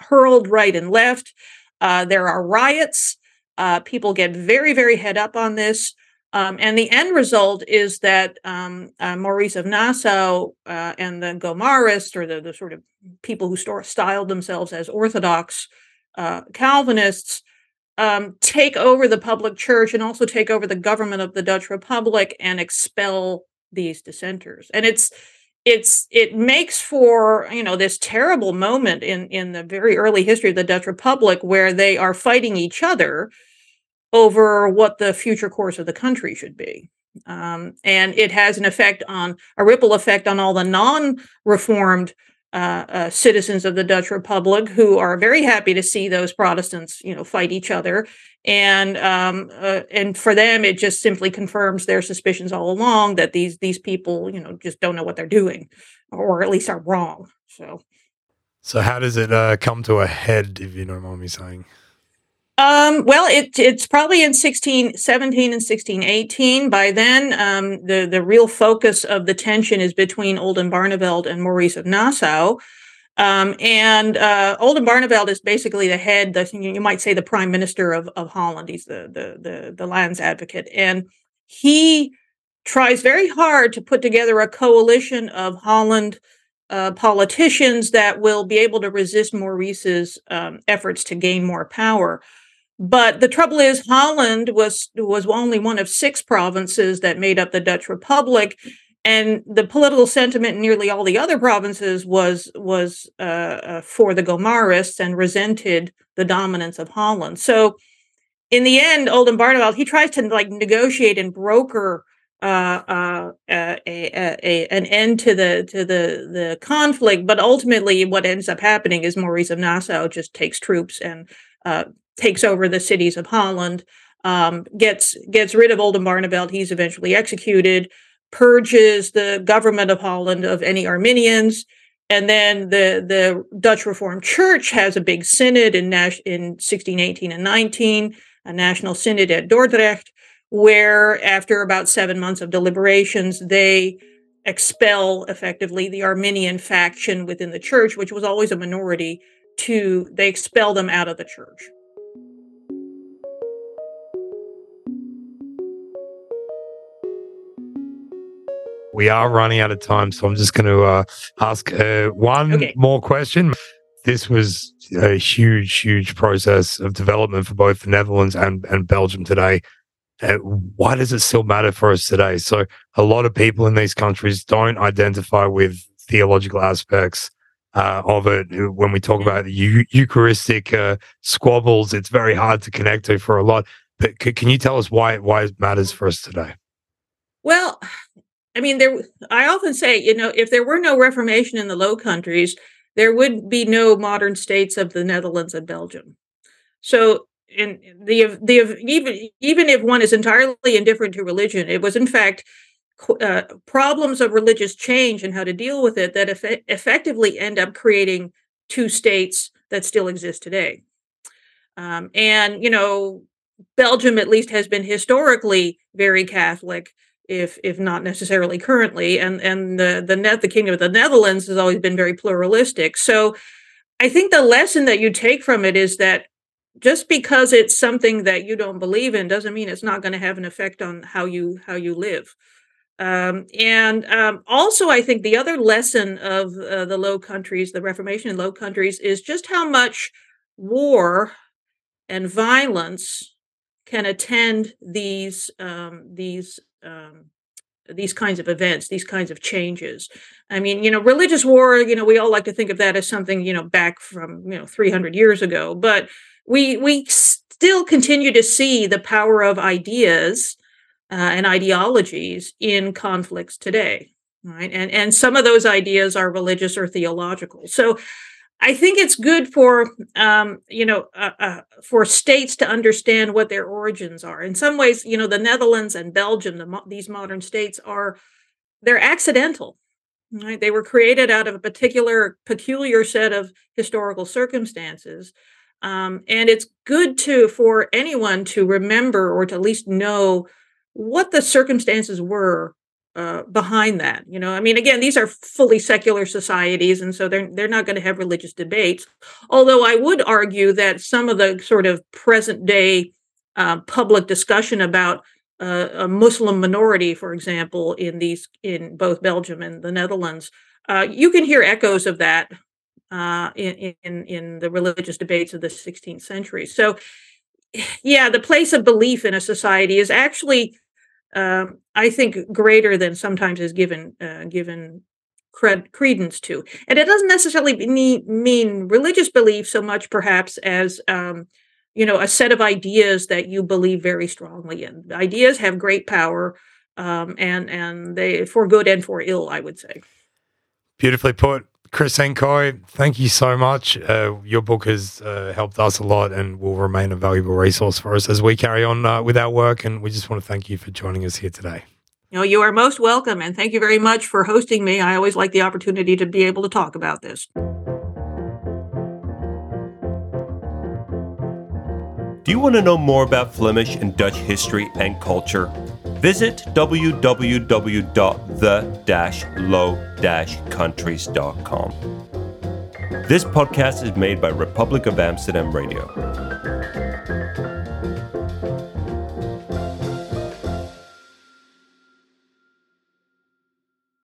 hurled right and left. Uh, there are riots. Uh, people get very very head up on this. Um, and the end result is that um, uh, Maurice of Nassau uh, and the Gomarists, or the, the sort of people who store, styled themselves as Orthodox, uh, Calvinists um, take over the public church and also take over the government of the Dutch Republic and expel these dissenters. And it's it's it makes for you know this terrible moment in in the very early history of the Dutch Republic where they are fighting each other over what the future course of the country should be. Um, and it has an effect on a ripple effect on all the non-reformed uh, uh, citizens of the Dutch Republic who are very happy to see those Protestants, you know, fight each other, and um, uh, and for them it just simply confirms their suspicions all along that these these people, you know, just don't know what they're doing, or at least are wrong. So, so how does it uh, come to a head, if you don't mind me saying? Um, well, it, it's probably in 1617 and 1618. By then, um, the, the real focus of the tension is between Olden Oldenbarneveld and Maurice of Nassau. Um, and uh, Oldenbarneveld is basically the head, the, you might say the prime minister of, of Holland. He's the, the, the, the lands advocate. And he tries very hard to put together a coalition of Holland uh, politicians that will be able to resist Maurice's um, efforts to gain more power. But the trouble is, Holland was was only one of six provinces that made up the Dutch Republic, and the political sentiment in nearly all the other provinces was was uh, uh, for the Gomarists and resented the dominance of Holland. So, in the end, Oldenbarneveld he tries to like negotiate and broker uh, uh, a, a, a, an end to the to the the conflict. But ultimately, what ends up happening is Maurice of Nassau just takes troops and uh, takes over the cities of Holland, um, gets gets rid of Oldenbarneveld. He's eventually executed, purges the government of Holland of any Arminians, and then the the Dutch Reformed Church has a big synod in Nash in 1618 and 19, a national synod at Dordrecht, where after about seven months of deliberations, they expel effectively the Arminian faction within the church, which was always a minority. To they expel them out of the church. We are running out of time, so I'm just going to uh, ask uh, one okay. more question. This was a huge, huge process of development for both the Netherlands and, and Belgium today. Uh, why does it still matter for us today? So, a lot of people in these countries don't identify with theological aspects uh, of it. When we talk about the Eucharistic uh, squabbles, it's very hard to connect to for a lot. But c- can you tell us why why it matters for us today? Well, I mean, there. I often say, you know, if there were no Reformation in the Low Countries, there would be no modern states of the Netherlands and Belgium. So, in the the even even if one is entirely indifferent to religion, it was in fact uh, problems of religious change and how to deal with it that eff- effectively end up creating two states that still exist today. Um, and you know, Belgium at least has been historically very Catholic if if not necessarily currently and and the the net the kingdom of the netherlands has always been very pluralistic. So i think the lesson that you take from it is that just because it's something that you don't believe in doesn't mean it's not going to have an effect on how you how you live. Um, and um, also i think the other lesson of uh, the low countries the reformation in low countries is just how much war and violence can attend these um, these um, these kinds of events, these kinds of changes. I mean, you know, religious war, you know, we all like to think of that as something, you know, back from, you know, 300 years ago, but we we still continue to see the power of ideas uh, and ideologies in conflicts today, right? And and some of those ideas are religious or theological. So I think it's good for um, you know uh, uh, for states to understand what their origins are. In some ways, you know, the Netherlands and Belgium, the, these modern states are they're accidental. Right? They were created out of a particular peculiar set of historical circumstances, um, and it's good to for anyone to remember or to at least know what the circumstances were uh, behind that. You know, I mean, again, these are fully secular societies, and so they're they're not going to have religious debates. Although I would argue that some of the sort of present day uh, public discussion about uh, a Muslim minority, for example, in these in both Belgium and the Netherlands, uh, you can hear echoes of that uh, in, in, in the religious debates of the 16th century. So, yeah, the place of belief in a society is actually, um, I think, greater than sometimes is given uh, given cred- credence to. And it doesn't necessarily mean, mean religious belief so much, perhaps, as um, you know, a set of ideas that you believe very strongly in. Ideas have great power, um, and and they for good and for ill, I would say. Beautifully put. Christine Kooi, thank you so much. Uh, your book has uh, helped us a lot and will remain a valuable resource for us as we carry on uh, with our work. And we just want to thank you for joining us here today. You know, you are most welcome, and thank you very much for hosting me. I always like the opportunity to be able to talk about this. Do you want to know more about Flemish and Dutch history and culture? visit www.the-low-countries.com. This podcast is made by Republic of Amsterdam Radio.